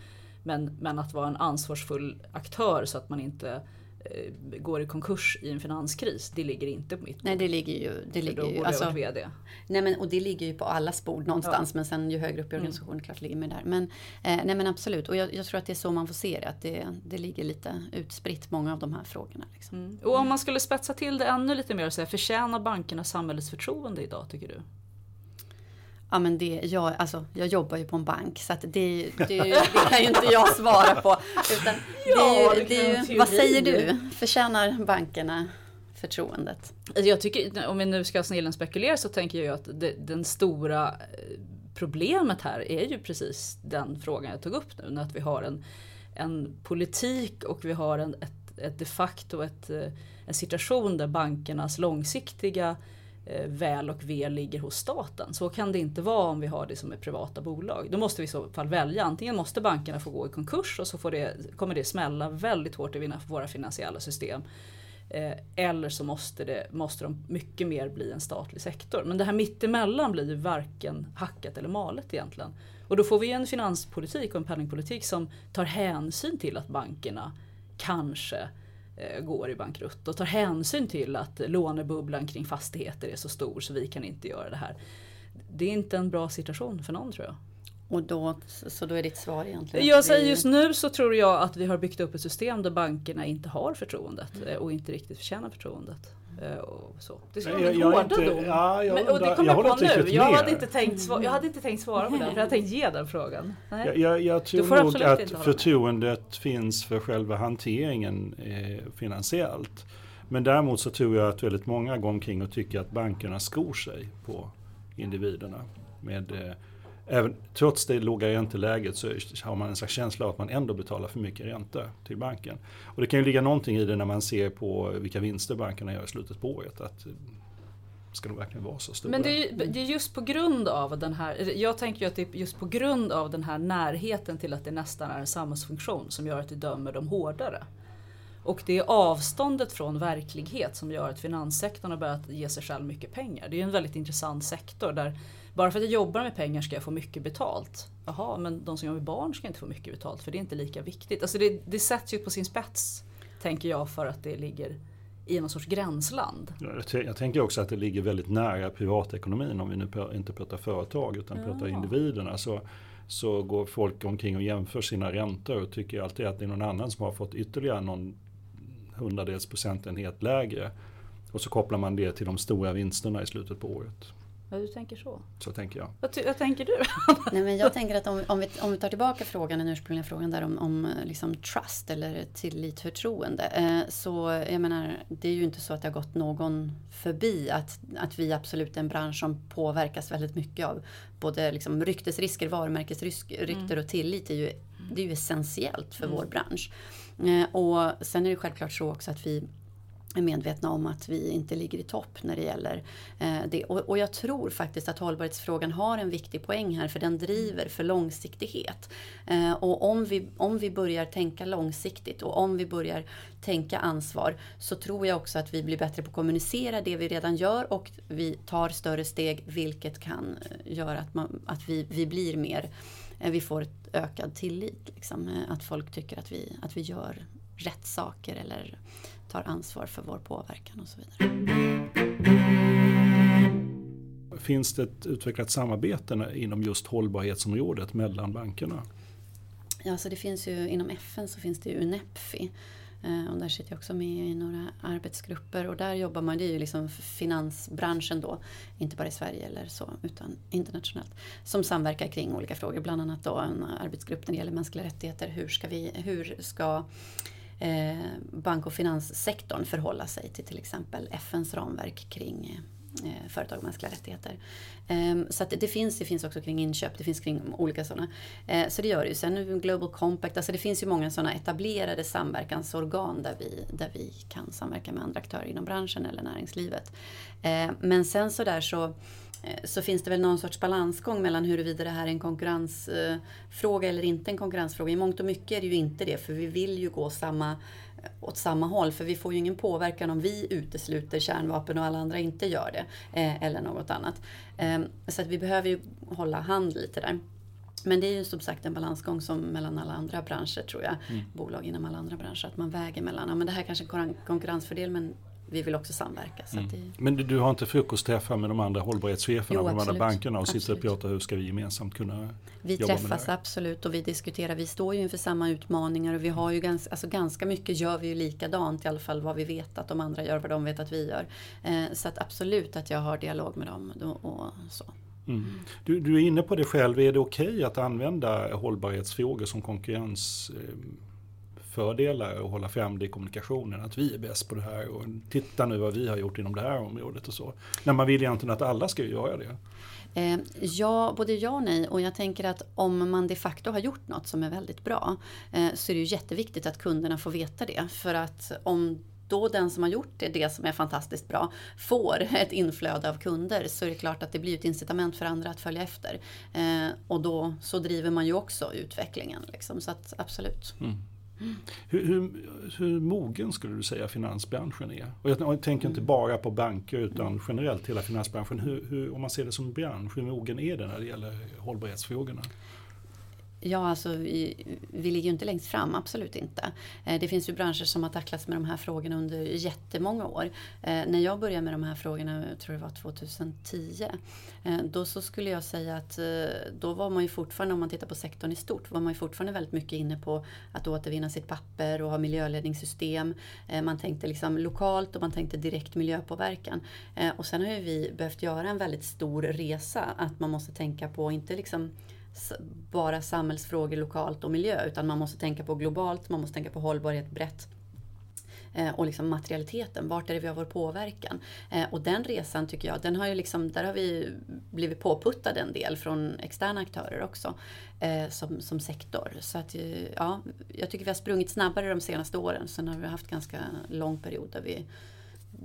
Men, men att vara en ansvarsfull aktör så att man inte Eh, går i konkurs i en finanskris, det ligger inte på mitt bord. Nej det ligger ju... Det ligger ju alltså, VD. Nej men och det ligger ju på allas bord någonstans ja. men sen ju högre upp i mm. organisationen mm. klart ligger med där. Men, eh, nej men absolut och jag, jag, tror att det är så man får se det, att det, det ligger lite utspritt många av de här frågorna. Liksom. Mm. Och om man skulle spetsa till det ännu lite mer och säga, förtjänar bankerna samhällets förtroende idag tycker du? Ja men det, jag, alltså, jag jobbar ju på en bank så att det, det, det kan ju inte jag svara på. Utan ja, det, det, det, vad säger du? Förtjänar bankerna förtroendet? Alltså, jag tycker, om vi nu ska snillen spekulera så tänker jag att det, den stora eh, problemet här är ju precis den frågan jag tog upp nu. Att vi har en, en politik och vi har en, ett, ett de facto ett, eh, en situation där bankernas långsiktiga Eh, väl och ve ligger hos staten. Så kan det inte vara om vi har det som är privata bolag. Då måste vi i så fall välja. Antingen måste bankerna få gå i konkurs och så får det, kommer det smälla väldigt hårt i våra finansiella system. Eh, eller så måste, det, måste de mycket mer bli en statlig sektor. Men det här mittemellan blir ju varken hackat eller malet egentligen. Och då får vi en finanspolitik och en penningpolitik som tar hänsyn till att bankerna kanske Eh, går i bankrutt och tar hänsyn till att lånebubblan kring fastigheter är så stor så vi kan inte göra det här. Det är inte en bra situation för någon tror jag. Och då, så då är ditt svar egentligen? Jag säger just nu så tror jag att vi har byggt upp ett system där bankerna inte har förtroendet mm. och inte riktigt förtjänar förtroendet. Eh, och så. Det ska vara en hårda dom. Ja, jag, Men, och det kom jag, jag på nu. Jag hade, inte tänkt, jag hade inte tänkt svara på den. För jag hade tänkt ge den frågan. Nej. Jag, jag tror nog att förtroendet finns för själva hanteringen eh, finansiellt. Men däremot så tror jag att väldigt många går omkring och tycker att bankerna skor sig på individerna. Med eh, Även, trots det låga ränteläget så har man en slags känsla av att man ändå betalar för mycket ränta till banken. Och det kan ju ligga någonting i det när man ser på vilka vinster bankerna gör i slutet på året. Att, ska de verkligen vara så stora? Men det är, det är just på grund av den här, jag tänker ju att det är just på grund av den här närheten till att det nästan är en samhällsfunktion som gör att vi dömer dem hårdare. Och det är avståndet från verklighet som gör att finanssektorn har börjat ge sig själv mycket pengar. Det är en väldigt intressant sektor där bara för att jag jobbar med pengar ska jag få mycket betalt. Jaha, men de som jobbar med barn ska inte få mycket betalt för det är inte lika viktigt. Alltså det, det sätts ju på sin spets, tänker jag, för att det ligger i någon sorts gränsland. Jag tänker också att det ligger väldigt nära privatekonomin om vi nu inte pratar företag utan ja. pratar individerna. Så, så går folk omkring och jämför sina räntor och tycker alltid att det är någon annan som har fått ytterligare någon hundradels procentenhet lägre. Och så kopplar man det till de stora vinsterna i slutet på året. Ja, du tänker så. Så tänker jag. Vad, vad tänker du? Nej, men jag tänker att om, om, vi, om vi tar tillbaka frågan, den ursprungliga frågan där om, om liksom trust eller tillit, förtroende. Eh, så jag menar, det är ju inte så att det har gått någon förbi att, att vi absolut är en bransch som påverkas väldigt mycket av både liksom ryktesrisker, varumärkesrykter mm. och tillit. Är ju, det är ju essentiellt för mm. vår bransch. Eh, och sen är det självklart så också att vi är medvetna om att vi inte ligger i topp när det gäller eh, det. Och, och, jag tror faktiskt att hållbarhetsfrågan har en viktig poäng här för den driver för långsiktighet. Eh, och om vi, om vi börjar tänka långsiktigt och om vi börjar tänka ansvar så tror jag också att vi blir bättre på att kommunicera det vi redan gör och vi tar större steg vilket kan eh, göra att, man, att vi, vi blir mer, eh, vi får ett ökad tillit. Liksom, eh, att folk tycker att vi, att vi gör rätt saker eller tar ansvar för vår påverkan och så vidare. Finns det ett utvecklat samarbete inom just hållbarhetsområdet mellan bankerna? Ja, så det finns ju inom FN så finns det ju UNEPFI. Och där sitter jag också med i några arbetsgrupper och där jobbar man, det är ju liksom finansbranschen då, inte bara i Sverige eller så, utan internationellt, som samverkar kring olika frågor. Bland annat då en arbetsgrupp när det gäller mänskliga rättigheter. Hur ska, vi, hur ska eh, Eh, bank och finanssektorn förhålla sig till till exempel FNs ramverk kring eh, företag och mänskliga rättigheter. Ehm, så det finns, det finns också kring inköp, det finns kring olika sådana. Eh, så det gör det ju. Sen Global Compact, alltså det finns ju många sådana etablerade samverkansorgan där vi, där vi kan samverka med andra aktörer inom branschen eller näringslivet. Ehm, men sen så där så så finns det väl någon sorts balansgång mellan huruvida det här är en konkurrensfråga eller inte en konkurrensfråga. I mångt och mycket är det ju inte det, för vi vill ju gå samma åt samma håll. För vi får ju ingen påverkan om vi utesluter kärnvapen och alla andra inte gör det. Eh, eller något annat. Eh, så att vi behöver ju hålla hand lite där. Men det är ju som sagt en balansgång som mellan alla andra branscher tror jag. Mm. Bolag inom alla andra branscher. Att man väger mellan, ja men det här kanske är en konkurrensfördel men vi vill också samverka. Mm. Det... Men du, har inte frukostträffar med de andra hållbarhetscheferna jo, de andra bankerna och sitter och pratar hur ska vi gemensamt kunna Vi jobba träffas absolut och vi diskuterar. Vi står ju inför samma utmaningar och vi har ju ganska, alltså ganska mycket gör vi ju likadant i alla fall vad vi vet att de andra gör, vad de vet att vi gör. Eh, så att absolut att jag har dialog med dem och så. Mm. Du, du, är inne på det själv, är det okej okay att använda hållbarhetsfrågor som konkurrens eh, fördelar och hålla fram det i kommunikationen. Att vi är bäst på det här och titta nu vad vi har gjort inom det här området och så. När man vill egentligen att alla ska göra det. Eh, ja, både ja och nej. Och jag tänker att om man de facto har gjort något som är väldigt bra eh, så är det ju jätteviktigt att kunderna får veta det. För att om då den som har gjort det, det som är fantastiskt bra, får ett inflöde av kunder så är det klart att det blir ett incitament för andra att följa efter. Eh, och då så driver man ju också utvecklingen. Liksom, så att absolut. Mm. Hur, hur, hur, mogen skulle du säga finansbranschen är? Och jag tänker inte bara på banker utan generellt hela finansbranschen. Hur, hur, om man ser det som bransch, hur mogen är den när det gäller hållbarhetsfrågorna? Ja, alltså vi, vi ligger ju inte längst fram, absolut inte. Eh, det finns ju branscher som har tacklats med de här frågorna under jättemånga år. Eh, när jag började med de här frågorna, jag tror det var 2010, eh, då så skulle jag säga att då var man ju fortfarande, om man tittar på sektorn i stort, var man ju fortfarande väldigt mycket inne på att återvinna sitt papper och ha miljöledningssystem. Man tänkte liksom lokalt och man tänkte direkt miljöpåverkan. Och sen har ju vi behövt göra en väldigt stor resa, att man måste tänka på, inte liksom bara samhällsfrågor lokalt och miljö utan man måste tänka på globalt, man måste tänka på hållbarhet brett eh, och liksom materialiteten, vart är det vi har vår påverkan? Eh, och den resan tycker jag, den har ju liksom, där har vi blivit påputtade en del från externa aktörer också eh, som, som sektor. Så att, ja, jag tycker vi har sprungit snabbare de senaste åren. Sen har vi haft ganska lång period där vi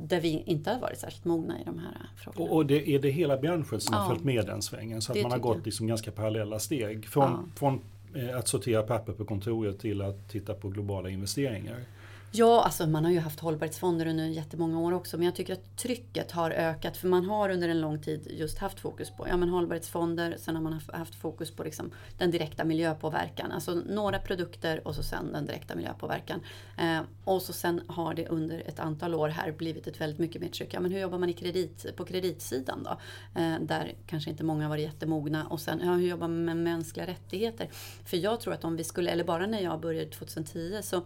där vi inte har varit särskilt mogna i de här frågorna. Och, det, är det hela branschen som ja. har följt med den svängen? Så att man har gått liksom ganska parallella steg? Från, ja. från eh, att sortera papper på kontoret till att titta på globala investeringar? Ja, alltså man har ju haft hållbarhetsfonder under jättemånga år också. Men jag tycker att trycket har ökat. För man har under en lång tid just haft fokus på ja, men hållbarhetsfonder. Sen har man haft fokus på liksom den direkta miljöpåverkan. Alltså några produkter och så sen den direkta miljöpåverkan. Eh, och så sen har det under ett antal år här blivit ett väldigt mycket mer tryck. Ja, men hur jobbar man i kredit, på kreditsidan då? Eh, där kanske inte många varit jättemogna. Och sen ja, hur jobbar man med mänskliga rättigheter? För jag tror att om vi skulle, eller bara när jag började 2010 så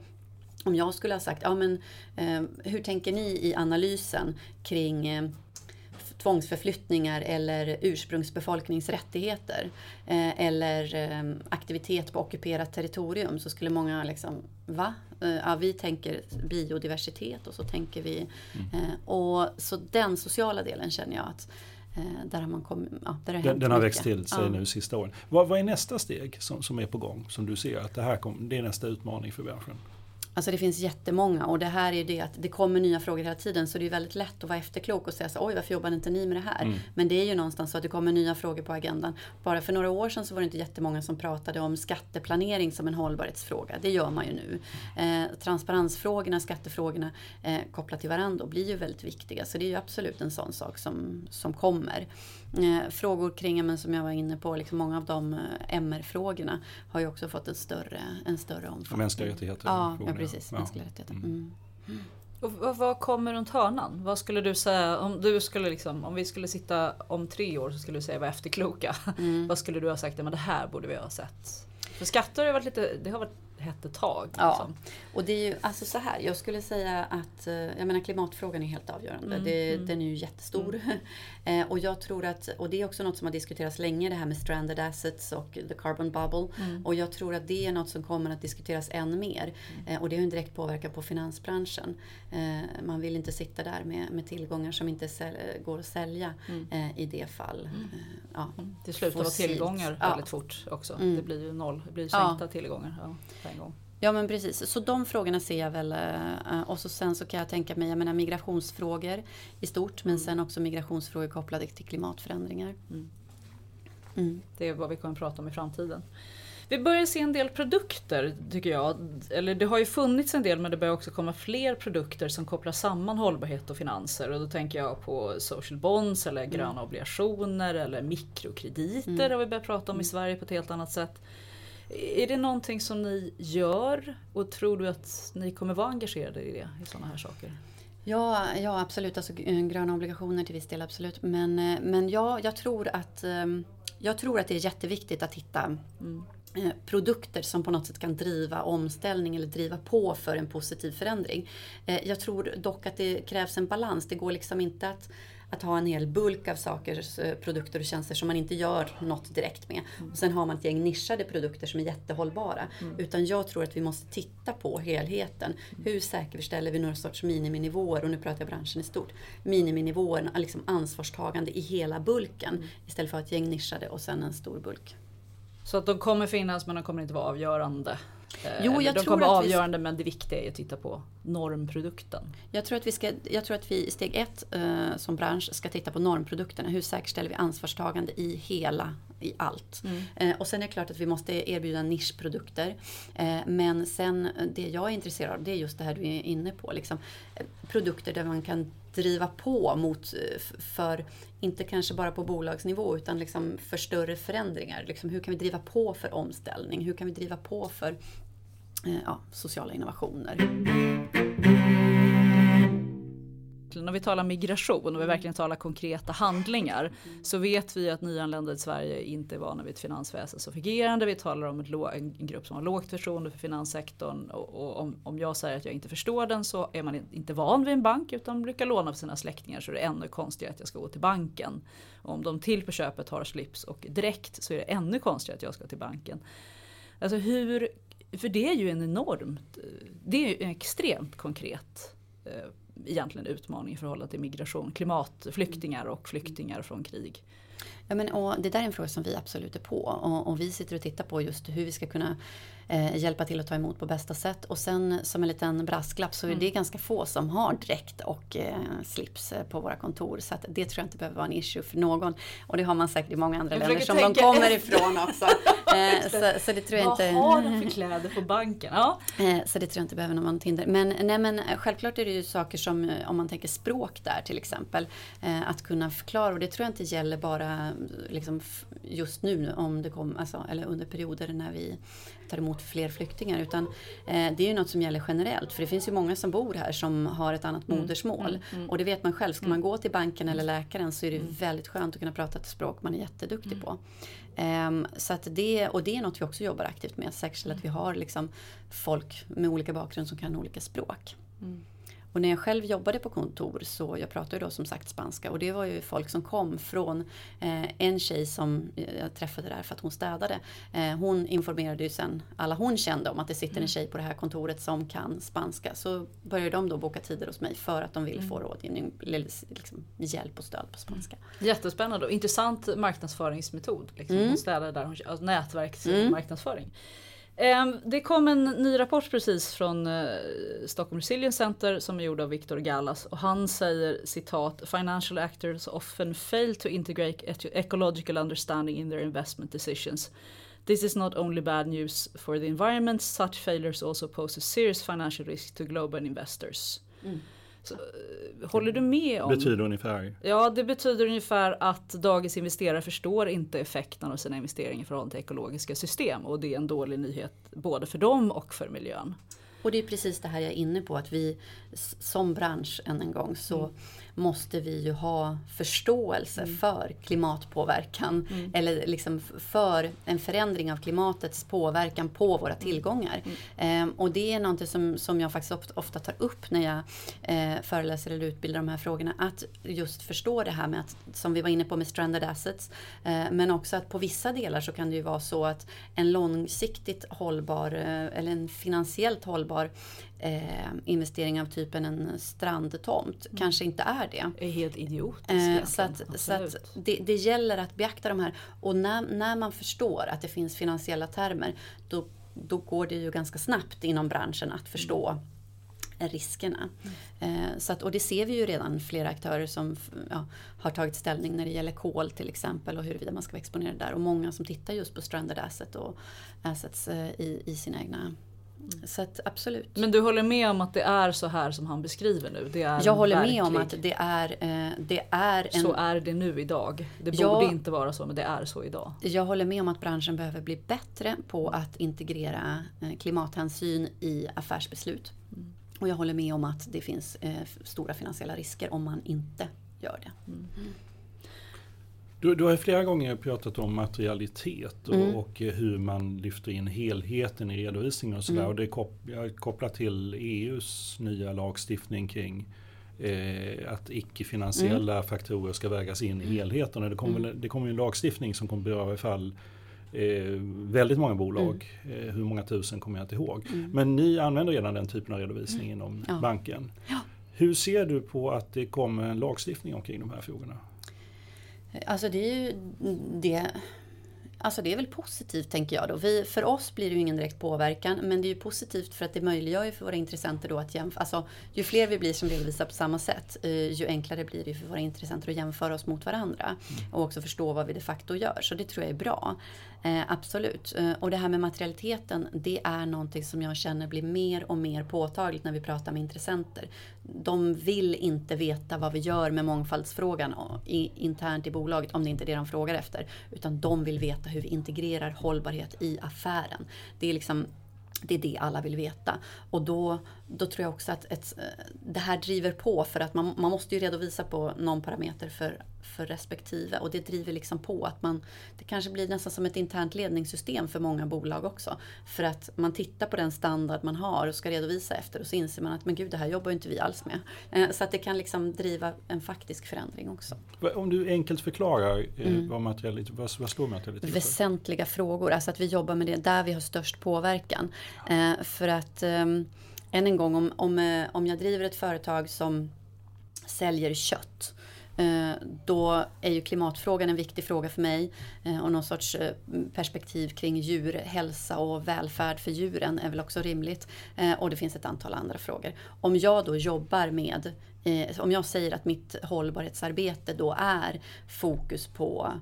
om jag skulle ha sagt, ja men eh, hur tänker ni i analysen kring eh, tvångsförflyttningar eller ursprungsbefolknings rättigheter eh, eller eh, aktivitet på ockuperat territorium så skulle många liksom, va? Eh, ja, vi tänker biodiversitet och så tänker vi. Mm. Eh, och så den sociala delen känner jag att där har man kommit, ja, där har den, den har växt till sig ja. nu sista åren. Vad, vad, är nästa steg som, som är på gång? Som du ser att det här kom, det är nästa utmaning för branschen? Alltså det finns jättemånga och det här är det att det kommer nya frågor hela tiden så det är väldigt lätt att vara efterklok och säga så oj varför jobbar inte ni med det här? Mm. Men det är ju någonstans så att det kommer nya frågor på agendan. Bara för några år sedan så var det inte jättemånga som pratade om skatteplanering som en hållbarhetsfråga. Det gör man ju nu. Eh, transparensfrågorna, skattefrågorna eh, kopplat till varandra blir ju väldigt viktiga. Så det är ju absolut en sån sak som, som kommer. Eh, frågor kring, men som jag var inne på, liksom många av de eh, MR-frågorna har ju också fått en större, en större omfattning. Mänskliga rättigheter? Ja precis. Ja. Mänskliga rättigheter. Mm. Mm. Och vad, kommer runt hörnan? Vad skulle du säga om du skulle liksom, om vi skulle sitta om tre år så skulle du säga var efterkloka. Mm. vad skulle du ha sagt? Men det här borde vi ha sett För skatter har varit lite, det har varit hett ett tag. Ja, Liksom. och det är ju alltså så här. Jag skulle säga att eh, jag menar, klimatfrågan är helt avgörande. Mm, det, mm. Den är ju jättestor. Eh, och jag tror att, och det är också något som har diskuterats länge, det här med stranded assets och the carbon bubble. Mm. Och jag tror att det är något som kommer att diskuteras än mer. Eh, och det har ju en direkt påverkan på finansbranschen. Man vill inte sitta där med, med tillgångar som inte går att sälja eh, i det fall. Ja, Till slut var fossilt. tillgångar Ja. väldigt fort också. Mm. Det blir ju noll, det blir Ja. sänkta tillgångar ja, en gång. Ja men precis, så de frågorna ser jag väl. eh, Och så sen så kan jag tänka mig, jag menar migrationsfrågor i stort men sen också migrationsfrågor kopplade till klimatförändringar. Mm. Det är vad vi kommer att prata om i framtiden. Vi börjar se en del produkter tycker jag. Eller det har ju funnits en del men det börjar också komma fler produkter som kopplar samman hållbarhet och finanser. Och då tänker jag på social bonds eller gröna obligationer eller mikrokrediter har vi börjat prata om i Sverige på ett helt annat sätt. Är det någonting som ni gör och tror du att ni kommer vara engagerade i det, i sådana här saker? Ja, ja absolut, alltså eh, gröna obligationer till viss del absolut. Men, eh, men ja, jag tror att ehm, jag tror att det är jätteviktigt att hitta eh, produkter som på något sätt kan driva omställning eller driva på för en positiv förändring. Jag tror dock att det krävs en balans. Det går liksom inte att, att ha en hel bulk av saker, produkter och tjänster som man inte gör något direkt med. Och sen har man ett gäng nischade produkter som är jättehållbara. Utan jag tror att vi måste titta på helheten. Hur säkerställer vi några sorts miniminivåer? Och nu pratar jag branschen i stort. Miniminivåer, liksom ansvarstagande i hela bulken. Istället för att ha ett gäng nischade och sen en stor bulk. Så att de kommer finnas men de kommer inte vara avgörande. Eh, Jo, jag de tror kommer att vi- avgörande men det viktiga är att titta på normprodukten. Jag tror att vi, ska, jag tror att vi i steg ett eh, som bransch ska titta på normprodukterna. Hur säkerställer vi ansvarstagande i hela, i allt. Eh, och sen är det klart att vi måste erbjuda nischprodukter. Eh, men sen eh, det jag är intresserad av det är just det här du är inne på. Liksom, eh, produkter där man kan driva på mot, eh, för, inte kanske bara på bolagsnivå utan liksom för större förändringar. Liksom, hur kan vi driva på för omställning? Hur kan vi driva på för eh, ja, sociala innovationer? När vi talar migration och vi verkligen talar konkreta handlingar så vet vi att nyanlända i Sverige inte är vana vid ett finansväsen så fungerande. Vi talar om en grupp som har lågt förtroende för finanssektorn och, och om, om jag säger att jag inte förstår den så är man inte van vid en bank utan brukar låna för sina släktingar så är det ännu konstigare att jag ska gå till banken. Och om de till på köpet har slips och dräkt så är det ännu konstigare att jag ska till banken. Alltså hur, för det är ju en enormt, det är ju en extremt konkret eh, egentligen utmaning i förhållande till migration, klimatflyktingar och flyktingar från krig. Ja, men, och det där är en fråga som vi absolut är på och, och vi sitter och tittar på just hur vi ska kunna eh, hjälpa till att ta emot på bästa sätt. Och sen som en liten brasklapp så är det ganska få som har dräkt och eh, slips eh, på våra kontor. Så det tror jag inte behöver vara en issue för någon. Och det har man säkert i många andra Jag länder som de kommer efter. ifrån också. Eh, så, så det tror jag Vad inte... har de för kläder på banken? Ja. Eh, Så det tror jag inte behöver någon hinder. Men, nej, men självklart är det ju saker som, eh, om man tänker språk där till exempel, att kunna förklara. Och det tror jag inte gäller bara liksom, f- just nu, om det kom, alltså, eller under perioder när vi tar emot fler flyktingar. Utan eh, det är ju något som gäller generellt. För det finns ju många som bor här som har ett annat modersmål. Och det vet man själv, ska man gå till banken eller läkaren så är det väldigt skönt att kunna prata ett språk man är jätteduktig på. Ehm, så att det, och det är något vi också jobbar aktivt med, att säkerställa att vi har liksom folk med olika bakgrund som kan olika språk. Och när jag själv jobbade på kontor så jag pratade då som sagt spanska och det var ju folk som kom från eh, en tjej som jag träffade där för att hon städade. Eh, hon informerade ju sen alla hon kände om att det sitter en tjej på det här kontoret som kan spanska. Så började de då boka tider hos mig för att de ville få rådgivning, liksom hjälp och stöd på spanska. Jättespännande och intressant marknadsföringsmetod. Liksom. Mm. Hon städade där hon alltså nätverksmarknadsföring. Ehm, Ehm, det kom en ny rapport precis från eh, Stockholm Resilience Center som är gjord av Victor Gallas och han säger citat Financial actors often fail to integrate ecological understanding in their investment decisions. This is not only bad news for the environment, such failures also pose a serious financial risk to global investors. Mm. Så, eh, håller du med om Betyder ungefär. Ja, det betyder ungefär att dagens investerare förstår inte effekten av sina investeringar i förhållande till ekologiska system och det är en dålig nyhet både för dem och för miljön. Och det är precis det här jag är inne på att vi som bransch än en gång så mm. Måste vi ju ha förståelse mm. för klimatpåverkan mm. eller liksom för en förändring av klimatets påverkan på våra mm. tillgångar. Eh, och det är någonting som, som jag faktiskt ofta, ofta tar upp när jag eh, föreläser eller utbildar de här frågorna. Att just förstå det här med att, som vi var inne på med stranded assets, eh, men också att på vissa delar så kan det ju vara så att en långsiktigt hållbar eh, eller en finansiellt hållbar eh, investering av typen en strandtomt mm. kanske inte är det. är helt idiotiskt. Eh, så att, så att det, det, gäller att beakta de här. Och när, när man förstår att det finns finansiella termer då, då går det ju ganska snabbt inom branschen att förstå mm riskerna. Mm. Eh, så att, och det ser vi ju redan flera aktörer som ja, har tagit ställning när det gäller kol till exempel och huruvida man ska vara exponerad där. Och många som tittar just på stranded asset och assets eh, i, i sina egna så att, absolut. Men du håller med om att det är så här som han beskriver nu? Det är jag håller verklig... med om att det är, eh, det är en... Så är det nu idag. Det borde jag, inte vara så men det är så idag. Jag håller med om att branschen behöver bli bättre på att integrera eh, klimathänsyn i affärsbeslut. Mm. Och jag håller med om att det finns eh, stora finansiella risker om man inte gör det. Mm. Du, du har flera gånger pratat om materialitet och, mm. och, hur man lyfter in helheten i redovisningen och sådär. Mm. Och det är kop kopplat till EUs nya lagstiftning kring eh, att icke-finansiella mm. faktorer ska vägas in i helheten. Och det kommer, mm. kommer en lagstiftning som kommer beröra i fall eh, väldigt många bolag. Mm. Eh, hur många tusen kommer jag inte ihåg. Mm. Men ni använder redan den typen av redovisning mm. inom ja. banken. Ja. Hur ser du på att det kommer en lagstiftning omkring de här frågorna? Alltså det är ju det Alltså det är väl positivt tänker jag då. Vi, för oss blir det ju ingen direkt påverkan men det är ju positivt för att det möjliggör ju för våra intressenter då att jämföra. Alltså ju fler vi blir som redovisar på samma sätt eh, ju enklare blir det för våra intressenter att jämföra oss mot varandra. Mm. Och också förstå vad vi de facto gör. Så det tror jag är bra. Eh, absolut. Eh, och det här med materialiteten, det är någonting som jag känner blir mer och mer påtagligt när vi pratar med intressenter. De vill inte veta vad vi gör med mångfaldsfrågan eh, i, internt i bolaget, om det inte är det de frågar efter. Utan de vill veta hur vi integrerar hållbarhet i affären. Det är liksom det är det alla vill veta. Och då, då tror jag också att ett, det här driver på för att man, man måste ju redovisa på någon parameter för för respektive. Och det driver liksom på att man, det kanske blir nästan som ett internt ledningssystem för många bolag också. För att man tittar på den standard man har och ska redovisa efter och så inser man att men gud det här jobbar inte vi alls med. Eh, så att det kan liksom driva en faktisk förändring också. Om du enkelt förklarar eh, mm. vad, materialitet, vad, vad står materialitet för? Väsentliga frågor, alltså att vi jobbar med det där vi har störst påverkan. Eh, för att ehm, än en gång, om, om, eh, om jag driver ett företag som säljer kött eh, då är ju klimatfrågan en viktig fråga för mig eh, och någon sorts perspektiv kring djurhälsa och välfärd för djuren är väl också rimligt. Och det finns ett antal andra frågor. Om jag då jobbar med, om jag säger att mitt hållbarhetsarbete då är fokus på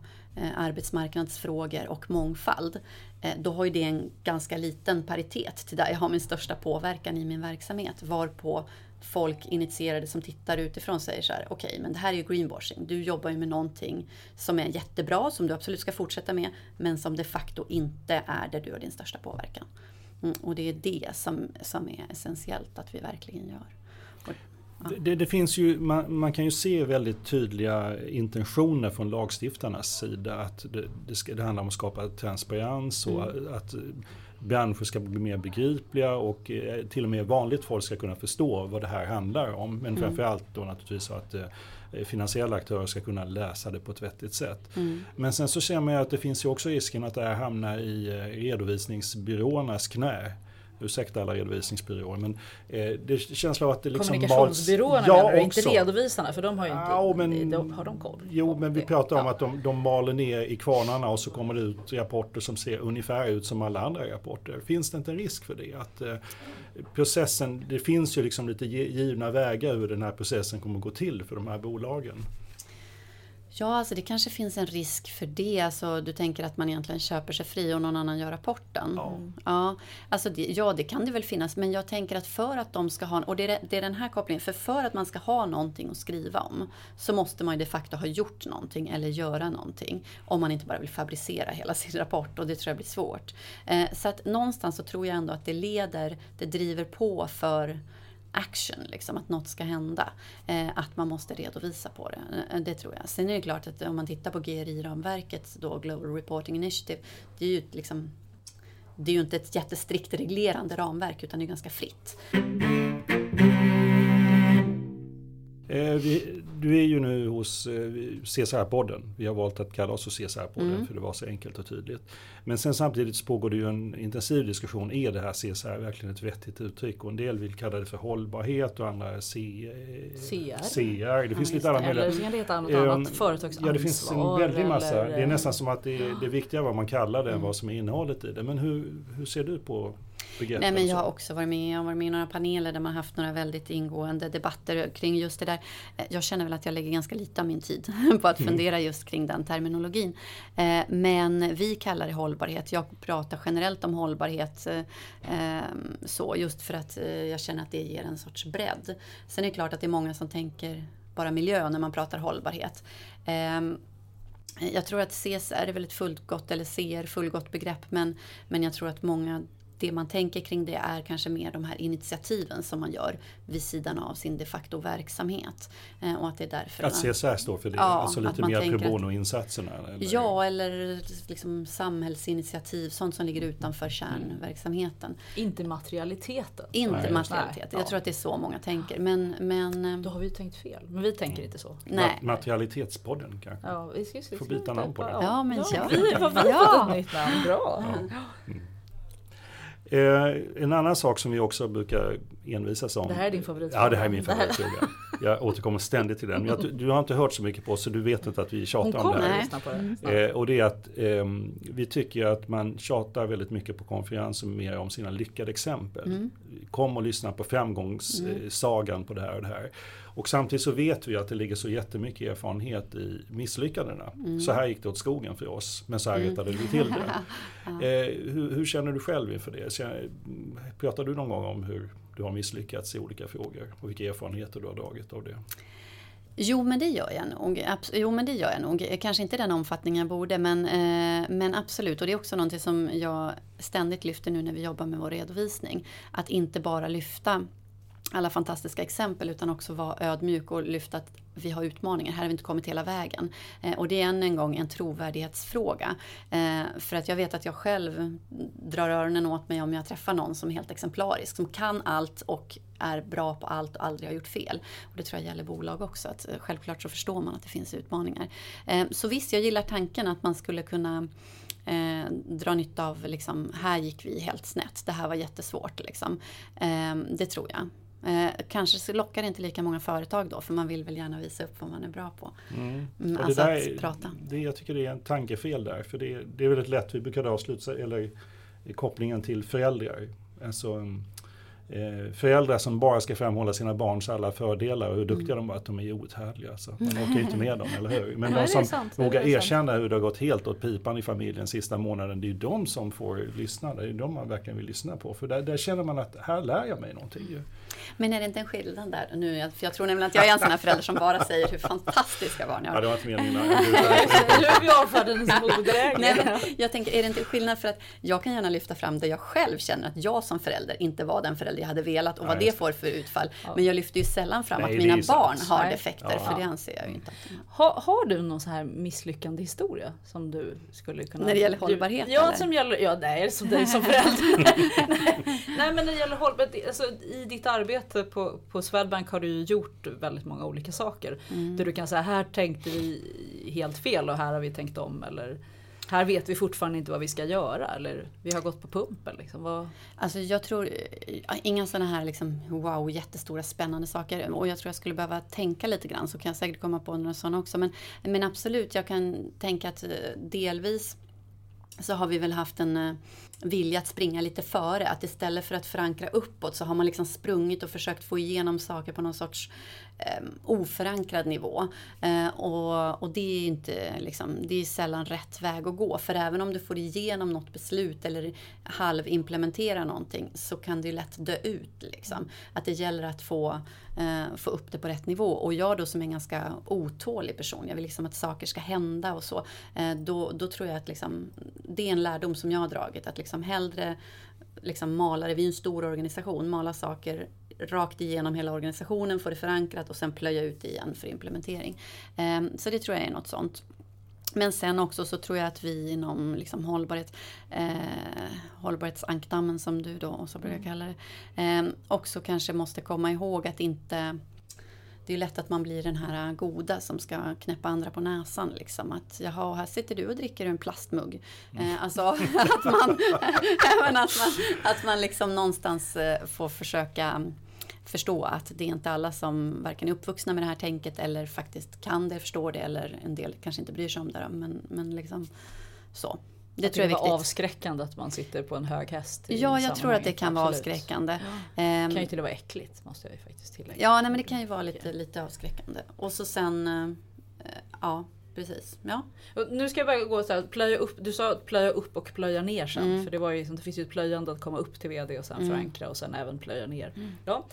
Eh, arbetsmarknadsfrågor och mångfald. Eh, då har ju det en ganska liten paritet till där jag har min största påverkan i min verksamhet. Varpå folk initierade som tittar utifrån säger så här, okej okay, men det här är ju greenwashing. Du jobbar ju med någonting som är jättebra, som du absolut ska fortsätta med, men som de facto inte är där du har din största påverkan. Mm, och det är det som, som är essentiellt att vi verkligen gör. Det, det, finns ju, man, man, kan ju se väldigt tydliga intentioner från lagstiftarnas sida. Att det, det, ska, det handlar om att skapa transparens och mm. att branscher ska bli mer begripliga och eh, till och med vanligt folk ska kunna förstå vad det här handlar om. Men mm. framförallt då naturligtvis att eh, finansiella aktörer ska kunna läsa det på ett vettigt sätt. Mm. Men sen så ser man ju att det finns ju också risken att det här hamnar i eh, redovisningsbyråernas knä ursäkta alla redovisningsbyråer, men eh, det känns av att det liksom Kommunikationsbyråerna ja, menar du, inte redovisarna för de har ju inte, ja, men, de, har de koll? Jo, men vi pratar om ja. att de, de maler ner i kvarnarna och så kommer det ut rapporter som ser ungefär ut som alla andra rapporter. Finns det inte en risk för det? Att eh, processen, det finns ju liksom lite givna vägar hur den här processen kommer gå till för de här bolagen. Ja, alltså det kanske finns en risk för det. Alltså, du tänker att man egentligen köper sig fri och någon annan gör rapporten. Ja. Ja, alltså det, ja, det kan det väl finnas. Men jag tänker att för att de ska ha, och det är, det är den här kopplingen, för för att man ska ha någonting att skriva om så måste man ju de facto ha gjort någonting eller göra någonting. Om man inte bara vill fabricera hela sin rapport och det tror jag blir svårt. Eh, så att någonstans så tror jag ändå att det leder, det driver på för action, liksom, att något ska hända. Eh, att man måste redovisa på det. Eh, det tror jag. Sen är det klart att om man tittar på GRI-ramverket, då Global Reporting Initiative, det är ju liksom det är ju inte ett jättestrikt reglerande ramverk utan det är ganska fritt. Eh, vi, du är ju nu hos eh, CSR-podden. Vi har valt att kalla oss för CSR-podden Mm. för det var så enkelt och tydligt. Men sen samtidigt så pågår det ju en intensiv diskussion. Är det här CSR verkligen ett vettigt uttryck? Och en del vill kalla det för hållbarhet och andra C, CR. CR. Det finns Ja, lite alla Eller möjliga. så kan det heta något annat företagsansvar. Ja, det finns en väldig massa. eller- Det är nästan som att det är, det är viktigare vad man kallar det än vad som är innehållet i det. Men hur, hur ser du på begreppet? Nej, men jag har också varit med, jag har varit med i några paneler där man haft några väldigt ingående debatter kring just det där. Eh, Jag känner väl att jag lägger ganska lite av min tid på att fundera just kring den terminologin. Eh, Men vi kallar det hållbarhet. Jag pratar generellt om hållbarhet eh, eh, så just för att jag känner att det ger en sorts bredd. Sen är det klart att det är många som tänker bara miljö när man pratar hållbarhet. Ehm, Jag tror att CSR är väl ett fullgott, eller CR, fullgott begrepp, men, men jag tror att många det man tänker kring det är kanske mer de här initiativen som man gör vid sidan av sin de facto verksamhet. Eh, och att det är därför Att CSR står för det, Ja, alltså att lite man mer tänker pro bono-insatserna? Ja, eller liksom samhällsinitiativ, sånt som ligger utanför kärnverksamheten. Inte materialiteten. Inte Nej, just det. materialitet. Jag tror att det är så många tänker. Men, men eh, Då har vi ju tänkt fel. Men vi tänker inte så. nej. Ma- Materialitetspodden kanske? Ja, vi ska, vi ska, Får byta namn på det. Ja, men ja. Vi, vad vi Ja. fått ett nytt namn. Bra. Eh, en annan sak som vi också brukar envisas om. Det här är din favoritfråga. Ja, det här är min favoritfråga. Jag återkommer ständigt till den. Men jag, du har inte hört så mycket på oss så du vet inte att vi tjatar om det här. snart. Eh, och det är att eh, vi tycker att man tjatar väldigt mycket på konferenser mer om sina lyckade exempel. Kom och lyssna på framgångssagan på det här och det här. Och samtidigt så vet vi att det ligger så jättemycket erfarenhet i misslyckandena. Så här gick det åt skogen för oss, men så här rättade vi till det. Eh, hur, hur känner du själv inför det? Pratar du någon gång om hur du har misslyckats i olika frågor och vilka erfarenheter du har dragit av det? Jo men det gör jag nog. Jo men det gör jag nog. Kanske inte i den omfattning jag borde men, eh, men absolut. Och det är också någonting som jag ständigt lyfter nu när vi jobbar med vår redovisning. Att inte bara lyfta alla fantastiska exempel utan också vara ödmjuk och lyfta att vi har utmaningar. Här har vi inte kommit hela vägen. Eh, och det är än en gång en trovärdighetsfråga. Eh, för att jag vet att jag själv drar öronen åt mig om jag träffar någon som är helt exemplarisk. Som kan allt och är bra på allt och aldrig har gjort fel. Och det tror jag gäller bolag också. Att, eh, självklart så förstår man att det finns utmaningar. Så visst, jag gillar tanken att man skulle kunna eh, dra nytta av, liksom, här gick vi helt snett, det här var jättesvårt. Liksom. Eh, det tror jag. Eh, kanske lockar det inte lika många företag då, för man vill väl gärna visa upp vad man är bra på. Mm, det alltså att är- prata. Det, jag tycker det är en tankefel där. För det, det är väldigt lätt, vi brukar avsluta, eller i kopplingen till föräldrar. Alltså, um, eh, föräldrar som bara ska framhålla sina barns alla fördelar och hur duktiga de var, att de är outhärdliga. Så man orkar ju inte med dem, eller hur? Men Nej, de är som sant, vågar är sant. erkänna hur det har gått helt åt pipan i familjen sista månaden, det är ju de som får lyssna. Det är ju de man verkligen vill lyssna på. För där, där känner man att här lär jag mig någonting. Men är det inte en skillnad där? Nu, jag- för jag tror nämligen att jag är en sån här förälder som bara säger hur fantastiska barn jag Ja, har. det var inte meningen. Nu är vi avfärdade som jag tänker, är det inte skillnad för att jag kan gärna lyfta fram det jag själv känner att jag som förälder inte var den förälder jag hade velat och vad det får för utfall. Men jag lyfter ju sällan fram Nej, att mina ju sant. barn har defekter, Ja. för det anser jag ju inte att de har. Du någon så här misslyckande historia som du skulle kunna... När det gäller du- hållbarhet, Ja, eller? som gäller... Ja, nej, som dig som förälder. nej, nej, men när det gäller hållbarhet, alltså, i ditt arbete på, på Swedbank har du ju gjort väldigt många olika saker. Mm. Där du kan säga, här tänkte vi helt fel och här har vi tänkt om. Eller här vet vi fortfarande inte vad vi ska göra. Eller vi har gått på pumpen. Liksom. Vad, Alltså jag tror, eh, inga sådana här liksom, wow, jättestora spännande saker. Och jag tror jag skulle behöva tänka lite grann så kan jag säkert komma på några sådana också. Men, men absolut, jag kan tänka att eh, delvis så har vi väl haft en eh, vilja att springa lite före. Att istället för att förankra uppåt så har man liksom sprungit och försökt få igenom saker på någon sorts Eh, oförankrad nivå. Eh, och, och, det är inte liksom, det är sällan rätt väg att gå. För även om du får igenom något beslut eller halvimplementera någonting så kan det ju lätt dö ut. Liksom. Att det gäller att få, eh, få upp det på rätt nivå. Och jag då som är en ganska otålig person, jag vill liksom att saker ska hända och så. Då, då tror jag att liksom, det är en lärdom som jag har dragit. Att liksom hellre liksom mala det, vi är en stor organisation, mala saker rakt igenom hela organisationen, få det förankrat och sen plöja ut det igen för implementering. Ehm, så det tror jag är något sånt. Men sen också så tror jag att vi inom liksom hållbarhet, eh, hållbarhetsankdammen som du då också brukar kalla det, eh, också kanske måste komma ihåg att inte det är lätt att man blir den här goda som ska knäppa andra på näsan. Liksom. Att jaha, här sitter du och dricker en plastmugg. Mm. Eh, alltså att man, att man, att man liksom någonstans eh, får försöka förstå att det är inte alla som varken är uppvuxna med det här tänket eller faktiskt kan det, förstår det eller en del kanske inte bryr sig om det. Men, men liksom så. Det att tror jag är viktigt. avskräckande att man sitter på en hög häst. Ja, jag tror att det kan vara avskräckande. Ja. Det ehm, kan ju till och med vara äckligt måste jag ju faktiskt tillägga. Ja, nej, men det kan ju vara lite, lite avskräckande. Och så sen, äh, ja precis. Ja. Och nu ska jag bara gå så här, plöja upp. Du sa plöja upp och plöja ner sen. Mm. För det, var ju, det finns ju ett plöjande att komma upp till VD och sen mm. förankra och sen även plöja ner. Mm. Ja.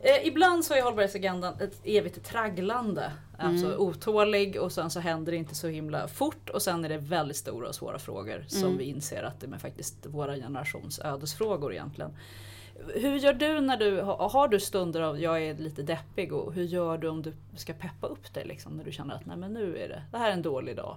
Eh, ibland så är hållbarhetsagendan ett evigt tragglande. Alltså mm. otålig och sen så händer det inte så himla fort och sen är det väldigt stora och svåra frågor som mm. vi inser att det är faktiskt våra generations ödesfrågor egentligen. Hur gör du när du har du stunder av jag är lite deppig och hur gör du om du ska peppa upp dig liksom, när du känner att nej men nu är det, det här är en dålig dag.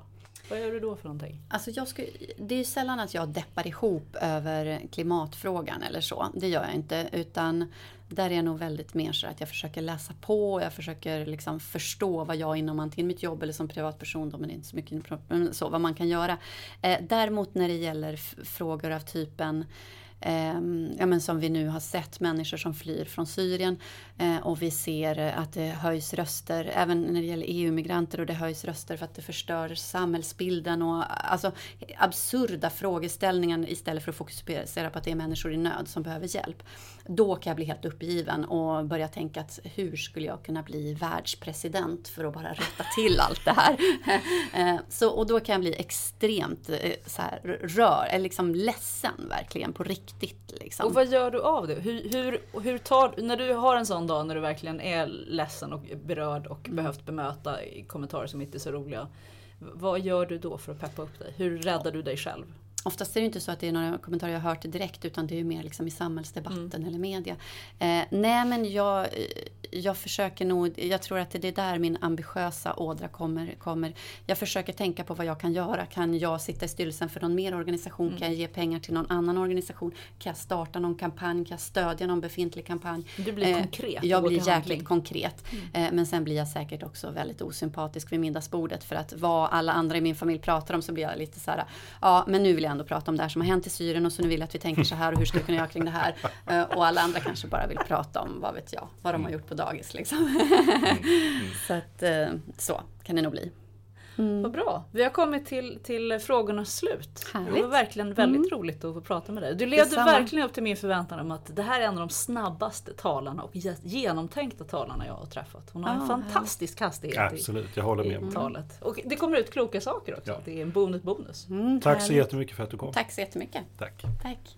Vad gör du då för någonting? Alltså jag skulle, det är ju sällan att jag deppar ihop över klimatfrågan eller så. Det gör jag inte. Utan där är jag nog väldigt mer så att jag försöker läsa på. Jag försöker liksom förstå vad jag inom antingen mitt jobb eller som privatperson, då, men inte så mycket så, vad man kan göra. Eh, däremot när det gäller frågor av typen Ehm, ja, men som vi nu har sett, människor som flyr från Syrien. Eh, och vi ser eh, att det höjs röster, även när det gäller EU-migranter, och det höjs röster för att det förstör samhällsbilden. Och, alltså absurda frågeställningar istället för att fokusera på att det är människor i nöd som behöver hjälp. Då kan jag bli helt uppgiven och börja tänka att hur skulle jag kunna bli världspresident för att bara rätta till allt det här. Eh, så, och då kan jag bli extremt så här, rör, eller liksom ledsen verkligen på riktigt riktigt. Liksom. Och vad gör du av det? Hur, hur, hur tar, när du har en sån dag när du verkligen är ledsen och berörd och mm. behövt bemöta kommentarer som inte är så roliga. Vad gör du då för att peppa upp dig? Hur räddar du dig själv? Oftast är det inte så att det är några kommentarer jag hört direkt utan det är ju mer liksom i samhällsdebatten mm. eller media. Eh, nej men jag, jag försöker nog, jag tror att det är där min ambitiösa ådra kommer, kommer. Jag försöker tänka på vad jag kan göra. Kan jag sitta i styrelsen för någon mer organisation? Mm. Kan jag ge pengar till någon annan organisation? Kan jag starta någon kampanj? Kan jag stödja någon befintlig kampanj? Du blir eh, konkret. Jag blir jäkligt handling. konkret. Mm. Eh, men sen blir jag säkert också väldigt osympatisk vid middagsbordet för att vad alla andra i min familj pratar om så blir jag lite så här, ja men nu vill jag ändå prata om det här som har hänt i Syrien och så nu vill jag att vi tänker så här och hur ska vi kunna göra kring det här? Eh, och alla andra kanske bara vill prata om, vad vet jag, vad de har gjort på dagis liksom. Mm. så att, eh, så kan det nog bli. Mm. Vad bra. Vi har kommit till, till frågornas slut. Härligt. Det var verkligen väldigt mm. roligt att få prata med dig. Du levde Detsamma. verkligen upp till min förväntan om att det här är en av de snabbaste talarna och genomtänkta talarna jag har träffat. Hon har ah, en fantastisk hastighet Absolut, jag håller med. I talet. Och det kommer ut kloka saker också. Ja. Det är en bonus bonus. Mm, Tack så jättemycket för att du kom. Tack så jättemycket. Tack. Tack.